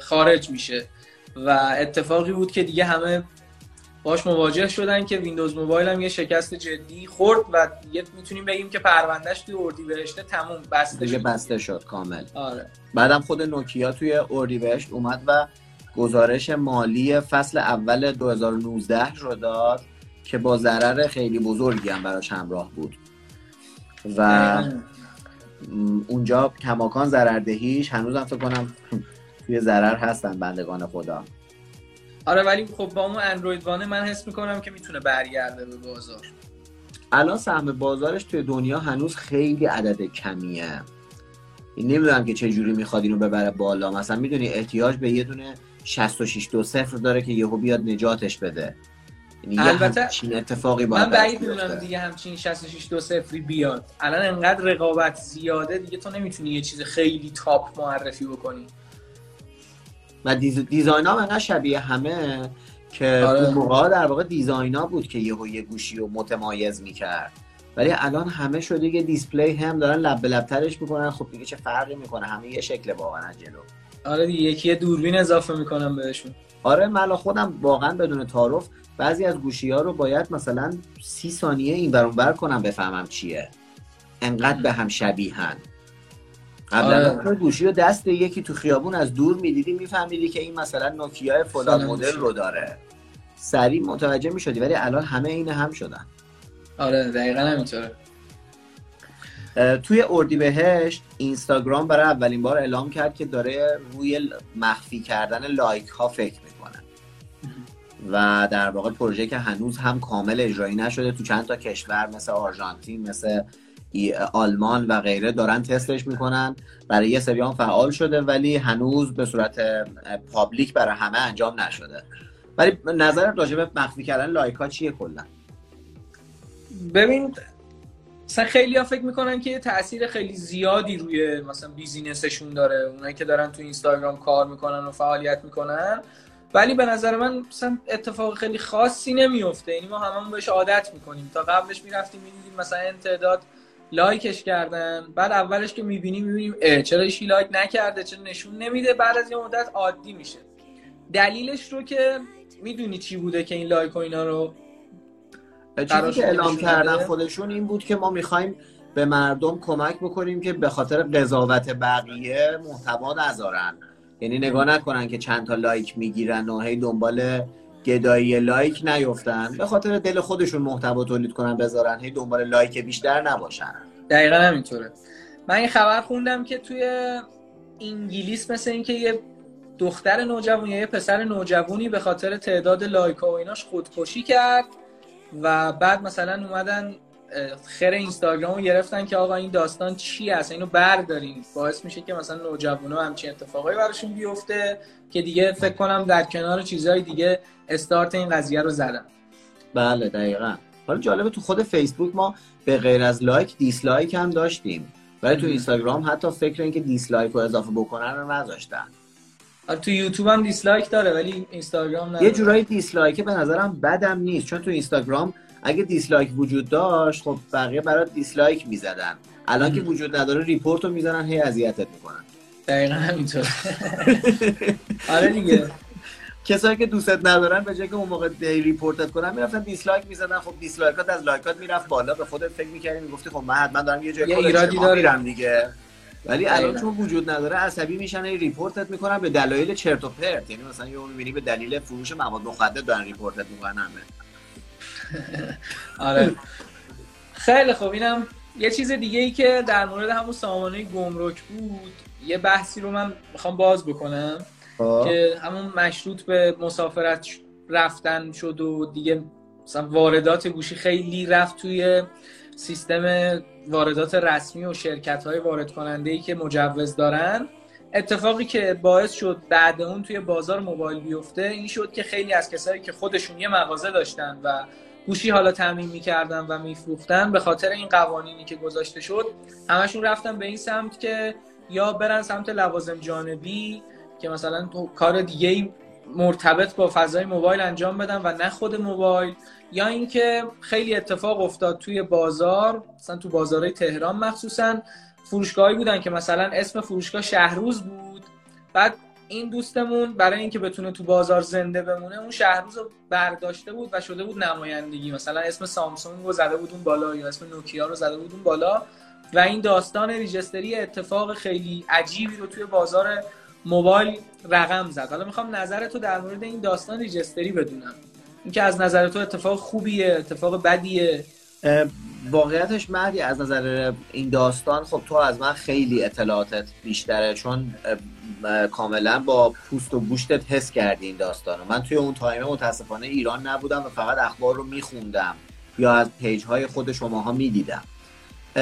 خارج میشه و اتفاقی بود که دیگه همه باش مواجه شدن که Windows Mobile هم یه شکست جدی خورد و دیگه می‌تونیم بگیم که پروندهش توی اردیبهشت تموم بسته دیگه شد. بسته شد کامل. آره. بعدم خود نوکیا توی اردیبهشت اومد و گزارش مالی فصل اول 2019 رو داد که با ضرر خیلی بزرگی هم براش همراه بود. و اونجا کماکان ضرردهیش هنوزم فکر کنم توی ضرر هستن بندگان خدا. آره ولی خب با اون اندروید وانه من حس می‌کنم که می‌تونه برگرده به بازار. الان سهم بازارش توی دنیا هنوز خیلی عدد کمیه. این نمی‌دونم که چه جوری می‌خواد اینو ببره بالا. مثلا می‌دونی احتیاج به یه دونه 66 دو صفر داره که یهو بیاد نجاتش بده. یعنی البته همچین اتفاقی باید من بعید می‌دونم. دیگه همچین 66 دو صفری بیاد. الان انقدر رقابت زیاده دیگه تو نمی‌تونی یه چیز خیلی top معرفی بکنی. و دیز... design ها انقدر شبیه همه که آره. اون موقع در واقع design ها بود که یهو یه گوشی رو متمایز می‌کرد. ولی الان همه شده که display هم دارن لب به لب ترش می‌کنن. خب دیگه چه فرقی می‌کنه؟ همه یه شکل واقعا جلو. آره دیگه یکی دوربین اضافه می‌کنم بهشون. آره من خودم واقعا بدون تعارف بعضی از گوشی ها رو باید مثلا سی ثانیه این ور بر کنم بفهمم چیه. انقدر به هم شبیهن. قبلا آره. گوشی رو دست یکی تو خیابون از دور می‌دیدی میفهمیدی که این مثلا نوکیا فلان مدل. رو داره. سریع متوجه می‌شدی ولی الان همه این هم شدن. آره دقیقا همینطوره. توی اردیبهشت اینستاگرام برای اولین بار اعلام کرد که داره روی مخفی کردن لایک ها فکر می‌کنه. و در واقع پروژه که هنوز هم کامل اجرایی نشده تو چند تا کشور مثل آرژانتین مثل آلمان و غیره دارن تستش می‌کنن. برای یه سری هم فعال شده ولی هنوز به صورت public برای همه انجام نشده. ولی نظر راجع به مخفی کردن لایک ها چیه کلا؟ ببین مثلا خیلی ها فکر می‌کنن که یه تاثیر خیلی زیادی روی مثلا business شون داره. اونایی که دارن تو اینستاگرام کار می‌کنن و فعالیت می‌کنن. ولی به نظر من مثلا اتفاق خیلی خاصی نمیفته یعنی ما هممون بهش عادت می‌کنیم. تا قبلش می‌رفتیم می‌دیدیم مثلا این تعداد لایکش کردن. بعد اولش که می‌بینیم می‌بینیم اه چرا ایشی لایک نکرده؟ چرا نشون نمیده؟ بعد از یه مدت عادی میشه. دلیلش رو که می‌دونی چی بوده که این لایک و اینا رو؟ چیزی که اعلام کردن. خودشون این بود که ما می‌خوایم به مردم کمک بکنیم که به خاطر قضاوت بقیه محتوا نذارن. یعنی نگاه نکنن که چند تا لایک می‌گیرن و هی دنبال گدایی لایک نیفتن. به خاطر دل خودشون محتوا تولید کنن بذارن هی دنبال لایک بیشتر نباشن. دقیقا همینطوره. من این خبر خوندم که توی انگلیس مثل اینکه یه دختر نوجوان یا یه پسر نوجوانی به خاطر تعداد لایک ها و ایناش خودکشی کرد. و بعد مثلا اومدن خیر اینستاگرام رو گرفتن که آقا این داستان چی هست اینو بردارین. باعث میشه که مثلا نوجوانا همچین اتفاقایی براشون بیفته که دیگه فکر کنم در کنار چیزهای دیگه استارت این قضیه رو زدن. بله دقیقا. حالا جالبه تو خود فیسبوک ما به غیر از لایک دیسلایک هم داشتیم. ولی تو. اینستاگرام حتی فکر اینکه دیسلایک رو اضافه بکنن رو نذاشتن. تو یوتیوب هم دیسلایک داره ولی اینستاگرام نداره. یه جورایی دیسلایک به نظرم بدم نیست چون تو اینستاگرام اگه دیسلایک وجود داشت خب بقیه برات دیسلایک می‌زدن. الان که. وجود نداره report رو می‌زنن هی اذیتت می‌کنن. دقیقا همینطور. آره دیگه. کسایی که دوستت ندارن به جای که اون موقع دی report ت کنن می‌رفتن دیسلایک می‌زدن. خب دیسلایکات از لایکات می‌رفت بالا. به خودت فکر می‌کردی می‌گفتی خب من حتما دارم یه جای ایرادی. میرم دیگه. ولی الان دقیقاً. چون وجود نداره عصبی میشن هی report ت می‌کنن به دلایل چرت و پرت. یعنی مثلا یه می‌بینی به دلیل فروش مواد مخدر دارن report ت می‌کنن. آره. خیلی خب اینم یه چیز دیگه ای که در مورد همون سامانه گمرک بود. یه بحثی رو من می‌خوام باز بکنم خب. که همون مشروط به مسافرت رفتن شد و دیگه مثلا واردات گوشی خیلی رفت توی سیستم واردات رسمی و شرکت های وارد کننده ای که مجوز دارن اتفاقی که باعث شد بعد اون توی بازار موبایل بیفته این شد که خیلی از کسایی که خودشون یه مغازه داشتن و گوشی حالا تعمین می‌کردن و میفروختن به خاطر این قوانینی که گذاشته شد همشون رفتن به این سمت که یا برن سمت لوازم جانبی که مثلا کار دیگه مرتبط با فضای موبایل انجام بدن و نه خود موبایل یا اینکه خیلی اتفاق افتاد توی بازار مثلا تو بازارهای تهران مخصوصا فروشگاهی بودن که مثلا اسم فروشگاه شهروز بود. بعد این دوستمون برای اینکه بتونه تو بازار زنده بمونه اون شهروز رو برداشته بود و شده بود نمایندگی. مثلا اسم سامسونگ رو زده بود اون بالا یا اسم نوکیا رو زده بود اون بالا. و این داستان ریجستری اتفاق خیلی عجیبی رو توی بازار موبایل رقم زد. حالا می‌خوام نظر تو در مورد این داستان ریجستری بدونم. اینکه از نظر تو اتفاق خوبیه اتفاق بدیه. واقعیتش مردی از نظر این داستان خب تو از من خیلی اطلاعاتت بیشتره چون کاملا با پوست و گوشتت حس کردی این داستانو. من توی اون تایمه متاسفانه ایران نبودم و فقط اخبار رو میخوندم یا از پیج های خود شماها می‌دیدم.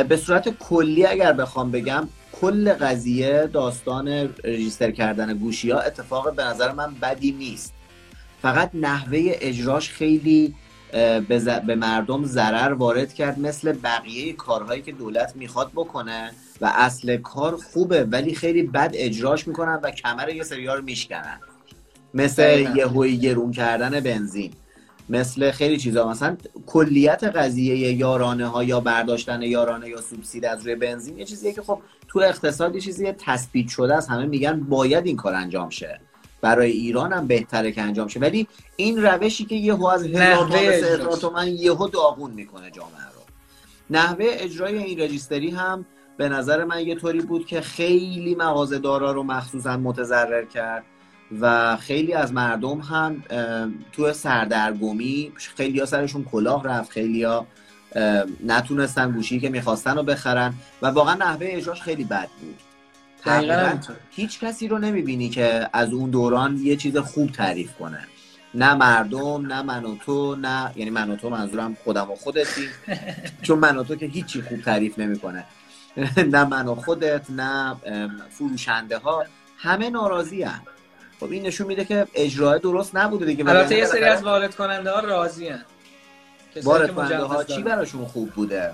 به صورت کلی اگر بخوام بگم کل قضیه داستان رجیستر کردن گوشی ها اتفاق به نظر من بدی نیست. فقط نحوه اجراش خیلی به مردم ضرر وارد کرد مثل بقیه کارهایی که دولت می‌خواد بکنه و اصل کار خوبه ولی خیلی بد اجراش می‌کنن و کمر یه سریا رو میشکنن. مثل یه گرون کردن بنزین. مثل خیلی چیزا. مثلا کلیت قضیه یارانه ها یا برداشتن یارانه یا سوبسید از روی بنزین یه چیزیه که خب تو اقتصاد یه چیزی تثبیت شده است. همه میگن باید این کار انجام شه. برای ایران هم بهتره که انجام شه. ولی این روشی که یهو از هزار تا به تومن یهو داغون می‌کنه جامعه رو. نحوه اجرای این رجیستری هم به نظر من یه طوری بود که خیلی مغازه دارا رو مخصوصا متضرر کرد و خیلی از مردم هم تو سردرگمی خیلی ها سرشون کلاه رفت. خیلی ها نتونستن گوشی که می‌خواستن رو بخرن و واقعا نحوه اجراش خیلی بد بود. هیچ کسی رو نمی‌بینی که از اون دوران یه چیز خوب تعریف کنه. نه مردم نه من و تو نه یعنی من و تو منظورم خودم و خودتی. چون من و تو که هیچی خوب تعریف نمی‌کنه. نه من و خودت نه فروشنده ها همه ناراضی هم. خب این نشون میده که اجرای درست نبوده دیگه. البته یه سری از وارد کننده ها راضی هم. وارد کننده ها چی براشون خوب بوده؟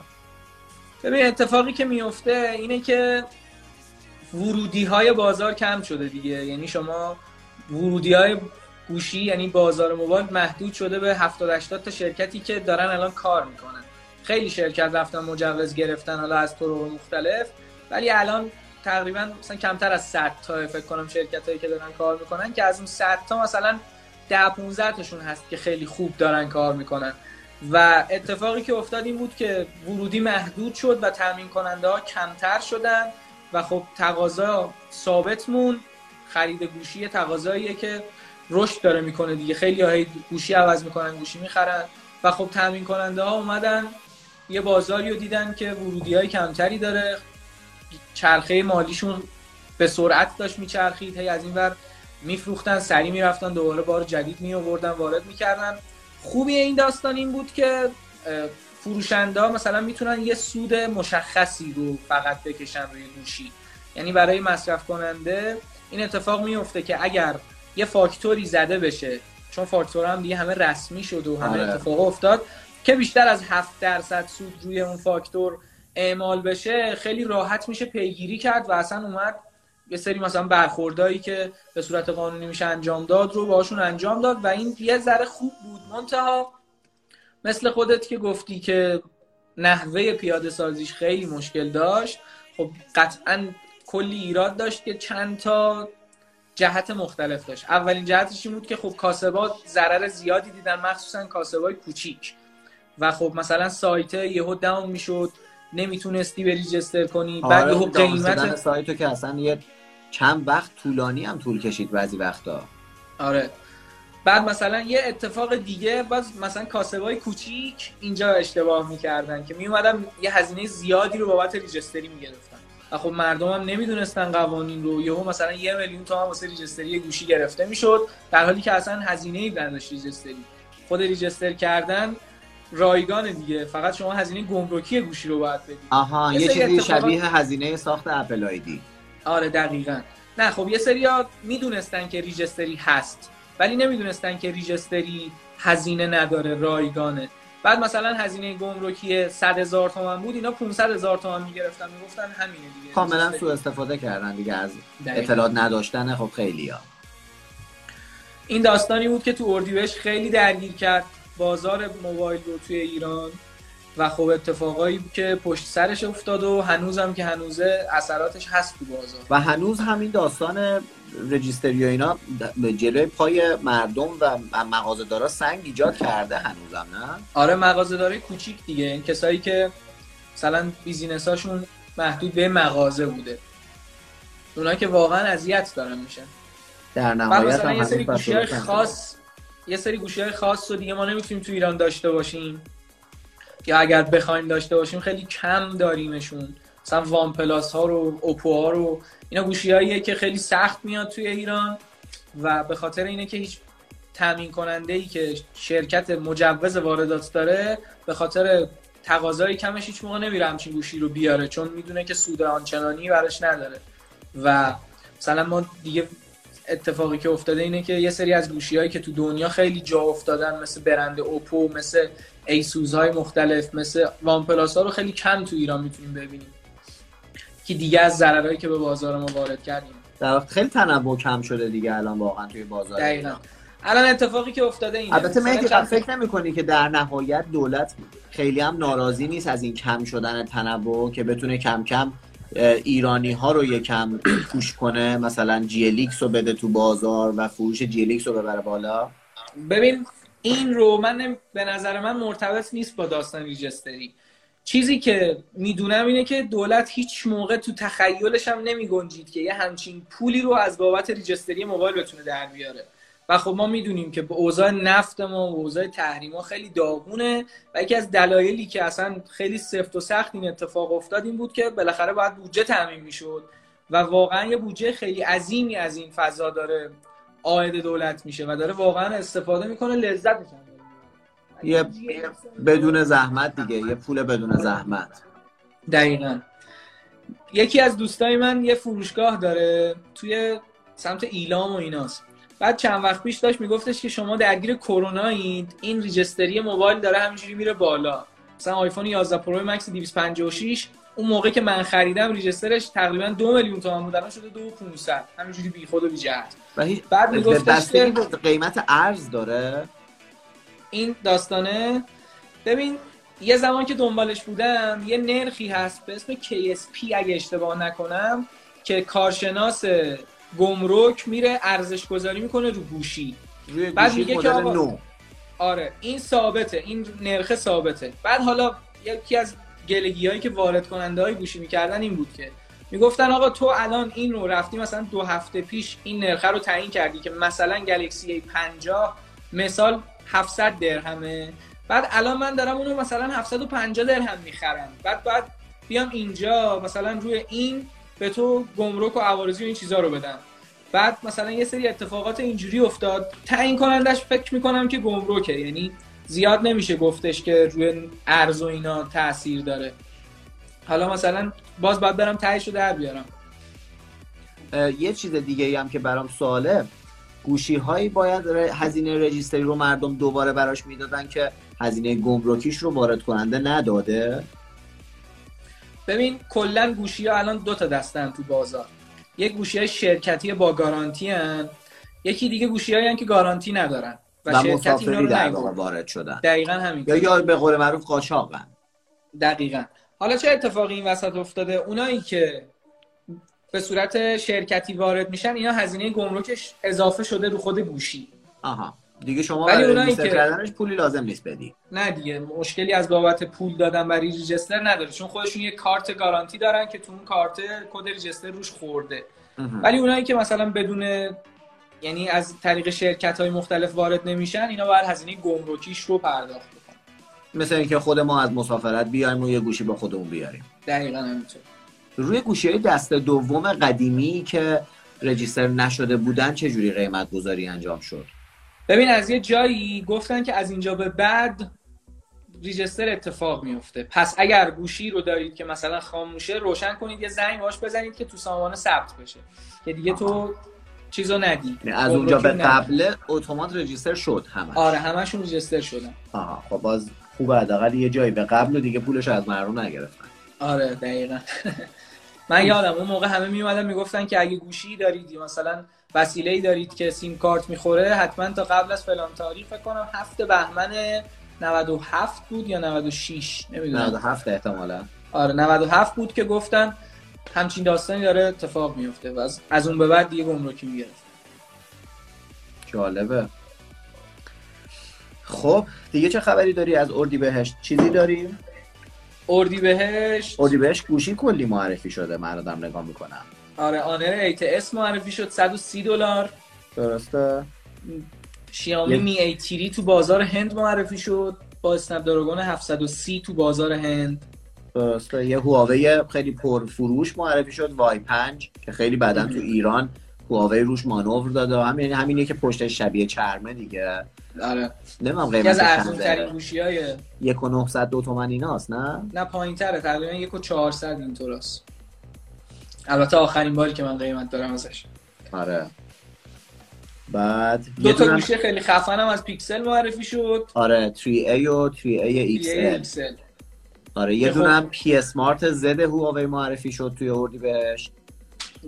ببین اتفاقی که میفته اینه که ورودی های بازار کم شده دیگه. یعنی شما ورودی های گوشی یعنی بازار موبایل محدود شده به 70 80 تا شرکتی که دارن الان کار می‌کنن. خیلی شرکت رفتن مجوز گرفتن حالا از طرق مختلف. ولی الان تقریبا مثلا کمتر از 100 تا فکر کنم شرکت هایی که دارن کار می‌کنن که از اون 100 تا مثلا 10 15 تاشون هست که خیلی خوب دارن کار می‌کنن. و اتفاقی که افتاد این بود که ورودی محدود شد و تامین کننده ها کمتر شدن. و خب تقاضا ثابت مون. خرید گوشی تقاضاییه که رشد داره می‌کنه دیگه. خیلی های گوشی عوض می‌کنن گوشی می‌خرن. و خب تامین کننده ها اومدن یه بازاری رو دیدن که ورودی های کمتری داره. چرخه مالیشون به سرعت داشت میچرخید. هی از این ور میفروختن سری می‌رفتن دوباره بار جدید می آوردن وارد می‌کردن. خوبی این داستان این بود که فروشنده ها مثلا می‌تونن یه سود مشخصی رو فقط بکشن روی گوشی یعنی برای مصرف کننده این اتفاق میفته که اگر یه فاکتوری زده بشه چون فاکتور هم دیگه همه رسمی شد و همه آره. اتفاق افتاد که بیشتر از 7 درصد سود روی اون فاکتور اعمال بشه خیلی راحت میشه پیگیری کرد و اصلا اومد یه سری مثلا برخوردایی که به صورت قانونی میشه انجام داد رو باشون انجام داد و این یه ذره خوب بود منتها مثل خودت که گفتی که نحوه پیاده سازیش خیلی مشکل داشت. خب قطعا کلی ایراد داشت که چند تا جهت مختلف داشت. اولین جهتش این بود که خب کاسبات ضرر زیادی دیدن مخصوصا کاسبای کوچیک. و خب مثلا سایت یهو داون می‌شد. نمی‌تونستی ریجستر کنی. آره بعد یهو قیمت سایتو که اصلا یه چند وقت طولانی هم طول کشید بعضی وقتا. آره. بعد مثلا یه اتفاق دیگه باز مثلا کاسبای کوچیک اینجا اشتباه می‌کردن که میومدن یه هزینه زیادی رو بابت ریجستری می‌گرفتن. و خب مردم هم نمی‌دونستن قوانین رو. یهو مثلا یه میلیون تومن واسه ریجستری گوشی گرفته می‌شد در حالی که اصلا هزینه ای نداشت ریجستری. خود ریجستر کردن رایگان دیگه. فقط شما هزینه گمرکی گوشی رو باید بدید. آها یه چیزی شبیه هزینه ساخت اپل آیدی آره دقیقا. نه خب یه سری ها می‌دونستن که ریجستری هست. ولی نمی‌دونستن که ریجستری هزینه نداره رایگانه. بعد مثلا هزینه گمرکی 100 هزار تومن بود اینا 500 هزار تومن می‌گرفتن می‌گفتن همینه دیگه. کاملا سوء استفاده کردن دیگه از اطلاعات نداشتن خب خیلی ها. این داستانی بود که تو اردیبهشت خیلی درگیر کرد. بازار موبایل رو توی ایران و خب اتفاقایی که پشت سرش افتاد و هنوزم که هنوزه اثراتش هست تو بازار. و هنوز همین داستان رجیستری و اینا جلوی پای مردم و مغازه‌دارا سنگ ایجاد کرده هنوزم نه؟ آره مغازه‌دارای کوچیک دیگه. این کسایی که مثلا بیزینساشون محدود به مغازه بوده. اونا که واقعا اذیت دارن میشن. در نهایت مثلا یه سری گوشی خاص یه سری گوشی های خاص رو دیگه ما نمی‌تونیم تو ایران داشته باشیم. یا اگر بخوایم داشته باشیم خیلی کم داریمشون. مثلا وان پلاس ها رو اوپو ها رو اینا گوشی که خیلی سخت میاد توی ایران و به خاطر اینه که هیچ تامین کننده ای که شرکت مجوز واردات داره به خاطر تقاضای کمش هیچ موقع نمیره همچین گوشی رو بیاره چون می‌دونه که سود آنچنانی براش نداره. و مثلا ما دیگه اتفاقی که افتاده اینه که یه سری از گوشی هایی که تو دنیا خیلی جا افتادن مثل برند اوپو مثل ایسوس های مختلف مثل وان پلاس ها رو خیلی کم تو ایران می‌تونیم ببینیم. که دیگه از ضررهایی که به بازار ما وارد کردیم. در خیلی تنوع کم شده دیگه الان واقعا توی بازار. دقیقا. الان اتفاقی که افتاده اینه. البته من فکر نمی کنی که در نهایت دولت خیلی هم ناراضی نیست از این کم شدن تنوع که بتونه کم کم ایرانی ها رو یکم push کنه. مثلا GLX رو بده تو بازار و فروش GLX رو ببره بالا. ببین این رو من به نظر من مرتبط نیست با داستان ریجستری چیزی که می‌دونم اینه که دولت هیچ موقع تو تخیلش هم نمی گنجید که یه همچین پولی رو از بابت ریجستری موبایل بتونه در بیاره. و خب ما می‌دونیم که به اوضاع نفت ما و اوضاع تحریم خیلی داغونه و یکی از دلایلی که اصلا خیلی سفت و سخت این اتفاق افتاد این بود که بالاخره باید بودجه تعمین می‌شد و واقعا یه بودجه خیلی عظیمی از این فضا داره عاید دولت میشه و داره واقعا استفاده می‌کنه لذت می‌کنه یه بدون زحمت دیگه یه پول بدون زحمت. دقیقا. یکی از دوستای من یه فروشگاه داره توی سمت ایلام و ایناست. بعد چند وقت پیش داشت میگفتش که شما درگیر کرونا این رجیستری موبایل داره همینجوری میره بالا. مثلا آیفون 11 پرو مکس 256 اون موقع که من خریدم ریجسترش تقریبا دو میلیون تومان بود الان شده دو 500 همینجوری بی خود و بی جهت بعد میگفتش که قیمت ارز داره؟ این داستانه. ببین یه زمان که دنبالش بودم یه نرخی هست به اسم KSP اگه اشتباه نکنم که کارشناس گمرک میره ارزش گذاری می‌کنه رو گوشی. روی بعد میگه که نو. آره این ثابته این نرخ ثابته. بعد حالا یکی از گلگی هایی که وارد کننده های گوشی می‌کردن این بود که می‌گفتن آقا تو الان این رو رفتی مثلا دو هفته پیش این نرخه رو تعیین کردی که مثلا گلکسی 50 مثال 700 درهمه. بعد الان من دارم اونو مثلا 750 درهم می‌خرم. بعد بعد بیام اینجا مثلا روی این به تو گمرک و عوارضی و این چیزا رو بدم. بعد مثلا یه سری اتفاقات اینجوری افتاد. تعیین کنندش فکر می‌کنم که گمرکه. یعنی زیاد نمیشه گفتش که روی ارز و اینا تاثیر داره. حالا مثلا باز باید برم تهش رو در بیارم. یه چیز دیگه هم که برام سواله گوشی هایی باید هزینه رجیستری رو مردم دوباره براش می‌دادن که هزینه گمرکیش رو وارد کننده نداده؟ ببین کلا گوشی ها الان دو تا دستن تو بازار. یک گوشی های شرکتی با گارانتی هن. یکی دیگه گوشی هایی که گارانتی ندارن و, و شرکت رو در وارد شدن. دقیقا همین یا یا به قول معروف قاچاقن. دقیقا. حالا چه اتفاقی این وسط افتاده؟ اونایی که به صورت شرکتی وارد میشن اینا هزینه گمرکش اضافه شده رو خود گوشی. آها. دیگه شما برای که... کردنش پولی لازم نیست بدی. نه دیگه مشکلی از بابت پول دادن برای ریجستر نداره. چون خودشون یه کارت گارانتی دارن که تو اون کارت کد ریجستر روش خورده. ولی اونایی که مثلا بدون یعنی از طریق شرکت های مختلف وارد نمیشن اینا باید هزینه گمرکیش رو پرداخت بکنن. مثل اینکه خود ما از مسافرت بیایم و یه گوشی به خودمون بیاریم. دقیقا همینطور. روی گوشی دست دوم قدیمی که رجیستر نشده بودن چه جوری قیمت گذاری انجام شد؟ ببین از یه جایی گفتن که از اینجا به بعد ریجستر اتفاق میفته پس اگر گوشی رو دارید که مثلا خاموشه روشن کنید یه زنگ باش بزنید که تو سامانه ثبت بشه. که دیگه تو چیزو ندی یعنی از اونجا به قبل اتومات رجیستر شد همه آره همشون رجیستر شدن. آها خب باز خوبه حداقل یه جایی به قبل و دیگه پولش از مردم نگرفتن. آره دقیقا. من یادم اون موقع همه می می‌گفتن که اگه گوشی دارید یا مثلا وسیله ای دارید که سیم کارت می‌خوره حتما تا قبل از فلان تاریخ فکر کنم هفت بهمن 97 بود یا 96 نمی‌دونم. 97 احتمالا. آره 97 بود که گفتن همچین داستانی داره اتفاق میفته و از, از اون به بعد دیگه گمرکی می‌گرفت. جالبه. خب دیگه چه خبری داری از اردی بهشت چیزی داریم اردی بهشت. اردی بهشت گوشی کلی معرفی شده من دارم نگاه می‌کنم. آره آنر ایت اس معرفی شد 130 دلار. درسته. شیائومی می ای تیری تو بازار هند معرفی شد با اسنپ دراگون 730 تو بازار هند. درسته. یه هواوی خیلی پر فروش معرفی شد وای 5 که خیلی بعدا تو ایران هواوی روش مانور داده همین همینه که پشت شبیه چرمه دیگه. آره. نمی‌دونم قیمتش از ارزون ترین گوشی های 1900 دو تومن ایناست نه؟ نه پایین تره تقریبا 1400 اینطور است البته آخرین باری که من قیمت دارم ازش. آره. بعد دو تا گوشی خیلی خفنم از پیکسل معرفی شد. آره 3A و 3A XL آره یه دونم پی اسمارت زد هواوی معرفی شد توی اردی بهش.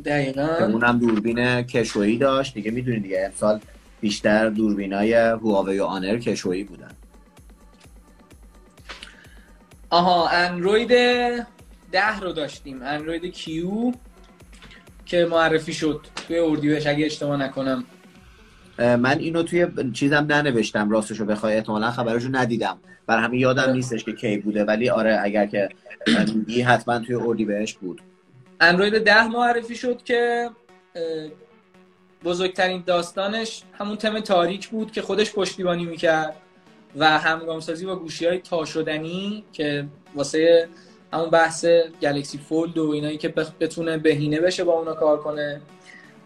دقیقا. اونم دوربین کشویی داشت. دیگه می‌دونید دیگه امسال بیشتر دوربینای هواوی و آنر کشویی بودن. آها اندروید ده رو داشتیم. اندروید کیو که معرفی شد توی اردیبهشت اگه اشتباه نکنم. من اینو توی چیزم ننوشتم راستشو بخوای. احتمالا خبرشو ندیدم. بر همین یادم نیستش که کی بوده ولی آره اگر که میگی حتما توی اردی بهش بود. اندروید ده معرفی شد که بزرگترین داستانش همون تم تاریک بود که خودش پشتیبانی می‌کرد و همگامسازی با گوشی های تا شدنی که واسه همون بحث گلکسی فولد و اینایی که بتونه بهینه بشه با اونا کار کنه.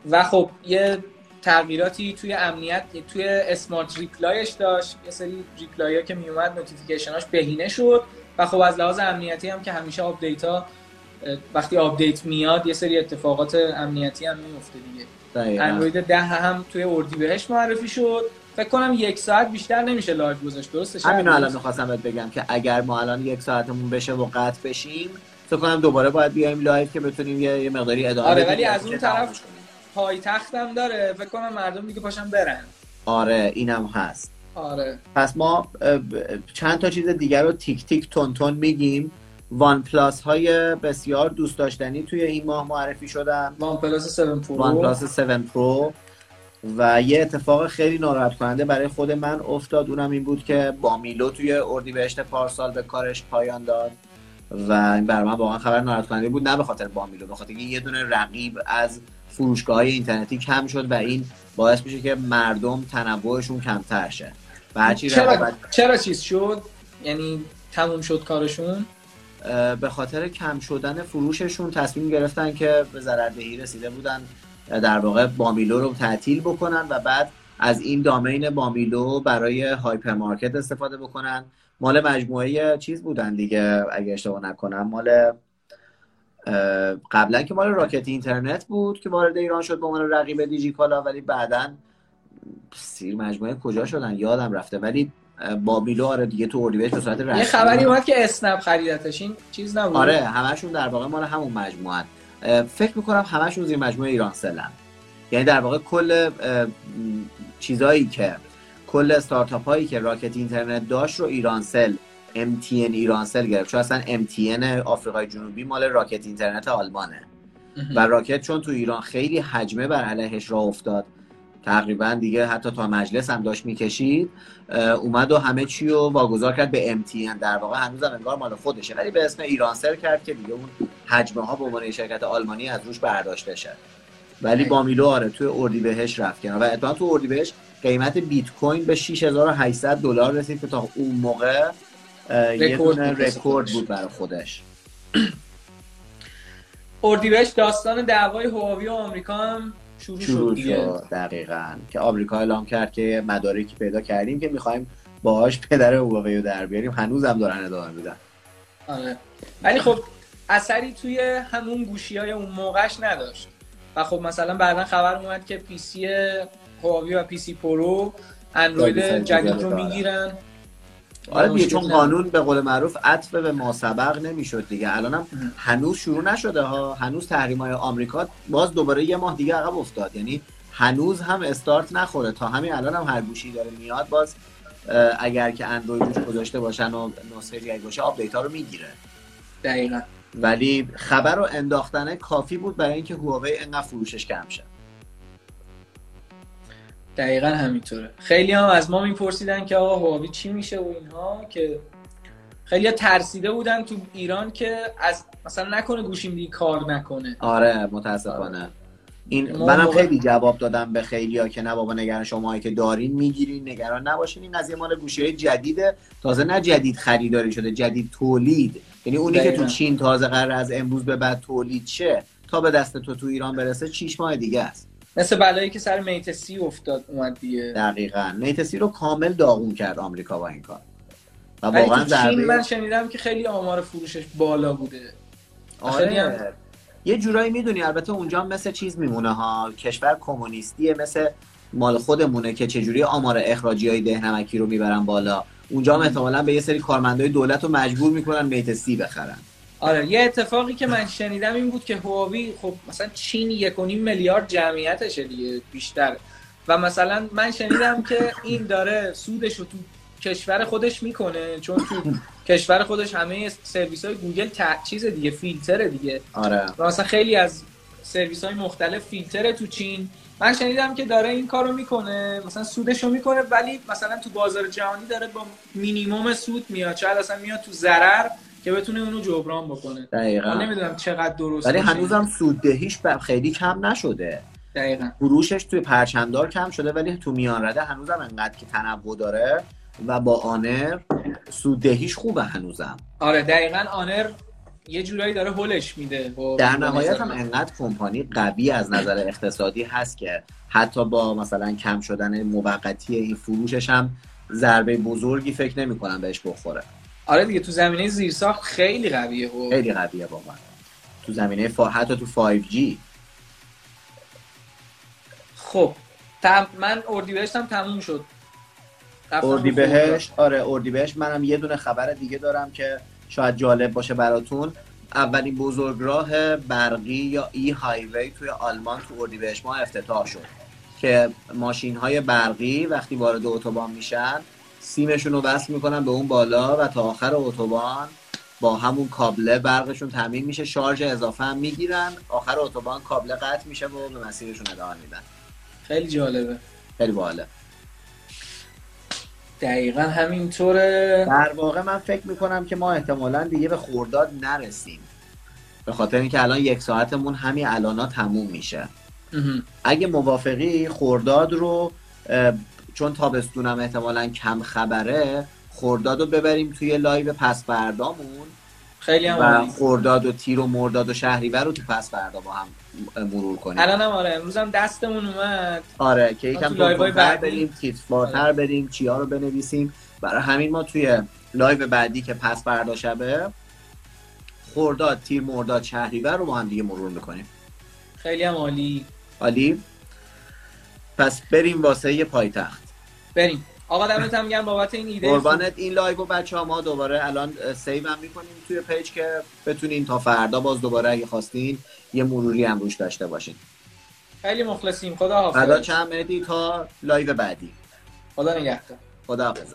و خب یه تغییراتی توی امنیت توی smart reply ش داشت. یه سری reply ها که میومد notification اش بهینه شد. و خب از لحاظ امنیتی هم که همیشه آپدیت ها وقتی آپدیت میاد یه سری اتفاقات امنیتی هم میفته دیگه. اندروید ده هم توی اردیبهشت معرفی شد. فکر کنم یک ساعت بیشتر نمیشه live گذاشت درسته همین الان می‌خواستم بهت بگم که اگر ما الان یک ساعتمون بشه و قطع بشیم فکر کنم دوباره باید بیایم live که بتونیم یه مقداری ادامه آره ولی از اون طرف پایتختم داره. فکر کنم مردم دیگه پاشن برن. آره اینم هست. آره. پس ما چند تا چیز دیگر رو تیک تیک تند تند میگیم. وان پلاس های بسیار دوست داشتنی توی این ماه معرفی شدن. وان پلاس 7 پرو. وان پلاس 7 پرو. و یه اتفاق خیلی ناراحت کننده برای خود من افتاد. اونم این بود که بامیلو توی اردیبهشت پارسال به کارش پایان داد. و این برای من واقعا خبر ناراحت کننده بود نه به خاطر بامیلو به خاطر یه دونه رقیب از فروشگاه های اینترنتی کم شد و این باعث میشه که مردم تنوعشون کمتر شه. و چرا, چرا چیز شد؟ یعنی تموم شد کارشون؟ به خاطر کم شدن فروششون تصمیم گرفتن که به ضرردهی رسیده بودن در واقع بامیلو رو تعطیل بکنن و بعد از این دامین بامیلو برای هایپرمارکت استفاده بکنن. مال مجموعه چیز بودن دیگه اگه اشتباه نکنم. مال قبلا که مال راکت اینترنت بود که وارد ایران شد به عنوان رقیب دیجیکالا ولی بعدا سیر مجموعه کجا شدن؟ یادم رفته. ولی بابیلو آره دیگه تو اردیبهشت به صورت رسمی. یه خبری اومد که اسنپ خریدتش. این چیز نبود؟ آره همشون در واقع مال همون مجموعه فکر می‌کنم همشون زیر مجموعه ایران سلن. یعنی در واقع کل چیزایی که کل استارتاپ هایی که راکت اینترنت داشت رو ایرانسل MTN ایرانسل گرفت. چون اصلا MTN آفریقای جنوبی مال راکت اینترنت آلمانه. و راکت چون تو ایران خیلی حجمه بر علیهش راه افتاد تقریبا دیگه حتی تا مجلس هم داشت می‌کشید اومد و همه چی رو واگذار کرد به MTN در واقع هنوز هم انگار مال خودشه ولی به اسم ایرانسل کرد که دیگه اون حجمه ها به عنوان شرکت آلمانی از روش برداشته شد ولی با میلو آره توی بهش رفت کنار. و اتفاقا تو بهش قیمت بیت کوین به 6800 دلار رسید که تا اون موقع یه دونه رکورد بود برای خودش. اردیبهشت داستان دعوای هواوی و آمریکا هم شروع, شروع شد, دقیقا. که آمریکا اعلام کرد که مدارکی پیدا کردیم که می‌خوایم باهاش پدر هواوی رو در بیاریم هنوزم دارن ادامه میدن. آره. ولی خب اثری توی همون گوشی های اون موقعش نداشت. و خب مثلا بعدا خبر اومد که پی سی هواوی و پی سی پرو اندروید جدید رو می‌گیرن. آره دیگه چون قانون به قول معروف عطف به ما سبق نمی‌شد دیگه. الانم هنوز شروع نشده ها. هنوز تحریم های آمریکا باز دوباره یه ماه دیگه عقب افتاد. یعنی هنوز هم استارت نخورده. تا همین الان هم هر گوشی داره میاد باز اگر که اندروید روش گذاشته باشن و نسخه جدید باشه آپدیت ها رو می‌گیره. دقیقا. ولی خبر رو انداختنه کافی بود برای اینکه هواوی انقدر فروشش کم شه. دقیقا همینطوره. خیلی هم از ما میپرسیدن که آقا هواوی چی میشه و اینها که خیلی ترسیده بودن تو ایران که از مثلا نکنه گوشیم دیگه کار نکنه. آره متاسفانه. این منم موقع... خیلی جواب دادم به خیلی ها که نه بابا نگران شما که دارین می‌گیرین نگران نباشین. این قضیه مال گوشی های جدیده. تازه نه جدید خریداری شده جدید تولید. یعنی اونی که تو چین تازه قرار از امروز به بعد تولید شه تا به دست تو تو ایران برسه چیش ماه دیگه است. مثل بلایی که سر میت سی افتاد اومد دیگه. دقیقا. میت سی رو کامل داغون کرد آمریکا با این کار. و واقعا چین من شنیدم که خیلی آمار فروشش بالا بوده. آره. یه جورایی می‌دونی البته اونجا مثل چیز میمونه ها. کشور کمونیستیه مثل مال خودمونه که چجوری آمار اخراجی های دهنمکی رو می‌برن بالا. اونجا هم احتمالا به یه سری کارمندای دولت رو مجبور می‌کنن میت سی بخرن. آره یه اتفاقی که من شنیدم این بود که هواوی خب مثلا چین یک میلیارد جمعیتشه دیگه بیشتر. و مثلا من شنیدم که این داره سودش رو تو کشور خودش می‌کنه چون تو کشور خودش همه سرویس های گوگل چیز دیگه فیلتره دیگه. آره. و مثلا خیلی از سرویس های مختلف فیلتره تو چین. من شنیدم که داره این کارو می‌کنه مثلا سودش رو می‌کنه ولی مثلا تو بازار جهانی داره با مینیموم سود میاد. شاید اصلا میاد تو ضرر. که بتونه اونو جبران بکنه. دقیقا. نمی‌دونم چقدر درست ولی هنوزم سوددهیش خیلی کم نشده. دقیقا. فروشش توی پرچمدار کم شده ولی تو میان رده هنوزم انقدر که تنوع داره و با آنر سوددهیش خوبه هنوزم. آره دقیقا آنر یه جورایی داره هولش میده. در نهایت هم انقدر کمپانی قوی از نظر اقتصادی هست که حتی با مثلا کم شدن موقتی این فروشش هم ضربه بزرگی فکر نمی کنم بهش بخوره. آره دیگه تو زمینه زیرساخت خیلی قویه و خیلی قویه واقعا. تو زمینه فا... حتی تو 5G خب تم... من اردیبهشت هم تموم شد. اردیبهشت؟ آره اردیبهشت. منم یه دونه خبر دیگه دارم که شاید جالب باشه براتون. اولین بزرگراه برقی یا ای هایوی توی آلمان تو اردیبهشت ما افتتاح شد. که ماشین های برقی وقتی وارد اتوبان میشن سیمشون رو وصل می‌کنن به اون بالا و تا آخر اتوبان با همون کابله برقشون تامین میشه شارژ اضافه هم می‌گیرن. آخر اتوبان کابله قطع میشه و به مسیرشون ادامه میدن. خیلی جالبه. خیلی باحاله. دقیقا همینطوره. در واقع من فکر می‌کنم که ما احتمالا دیگه به خرداد نرسیم. به خاطر اینکه الان یک ساعتمون همین الانا تموم میشه. اگه موافقی خرداد رو چون تابستونم احتمالا کم خبره خرداد رو ببریم توی live پس فردامون. خیلی هم و خرداد و تیر و مرداد و شهریور رو تو پس فردا با هم مرور کنیم. الان هم آره امروز هم دستمون اومد. آره که یکم تو بریم تیتروارتر آره. بریم چیا رو بنویسیم. برای همین ما توی live بعدی که پس فردا شبه خرداد تیر مرداد شهریور رو با هم دیگه مرور می‌کنیم. خیلی هم عالی. عالی. پس بریم واسه یه پایتخت. بریم. آقا دمت هم گرم بابت این ایده. قربانت. این live بچه ها ما دوباره الان save هم می‌کنیم توی page که بتونین تا فردا باز دوباره اگه خواستین یه مروری هم روش داشته باشین. خیلی مخلصیم. خدا حافظ فردا چند تا لایو بعدی. خدا نگهدار. خدا حافظ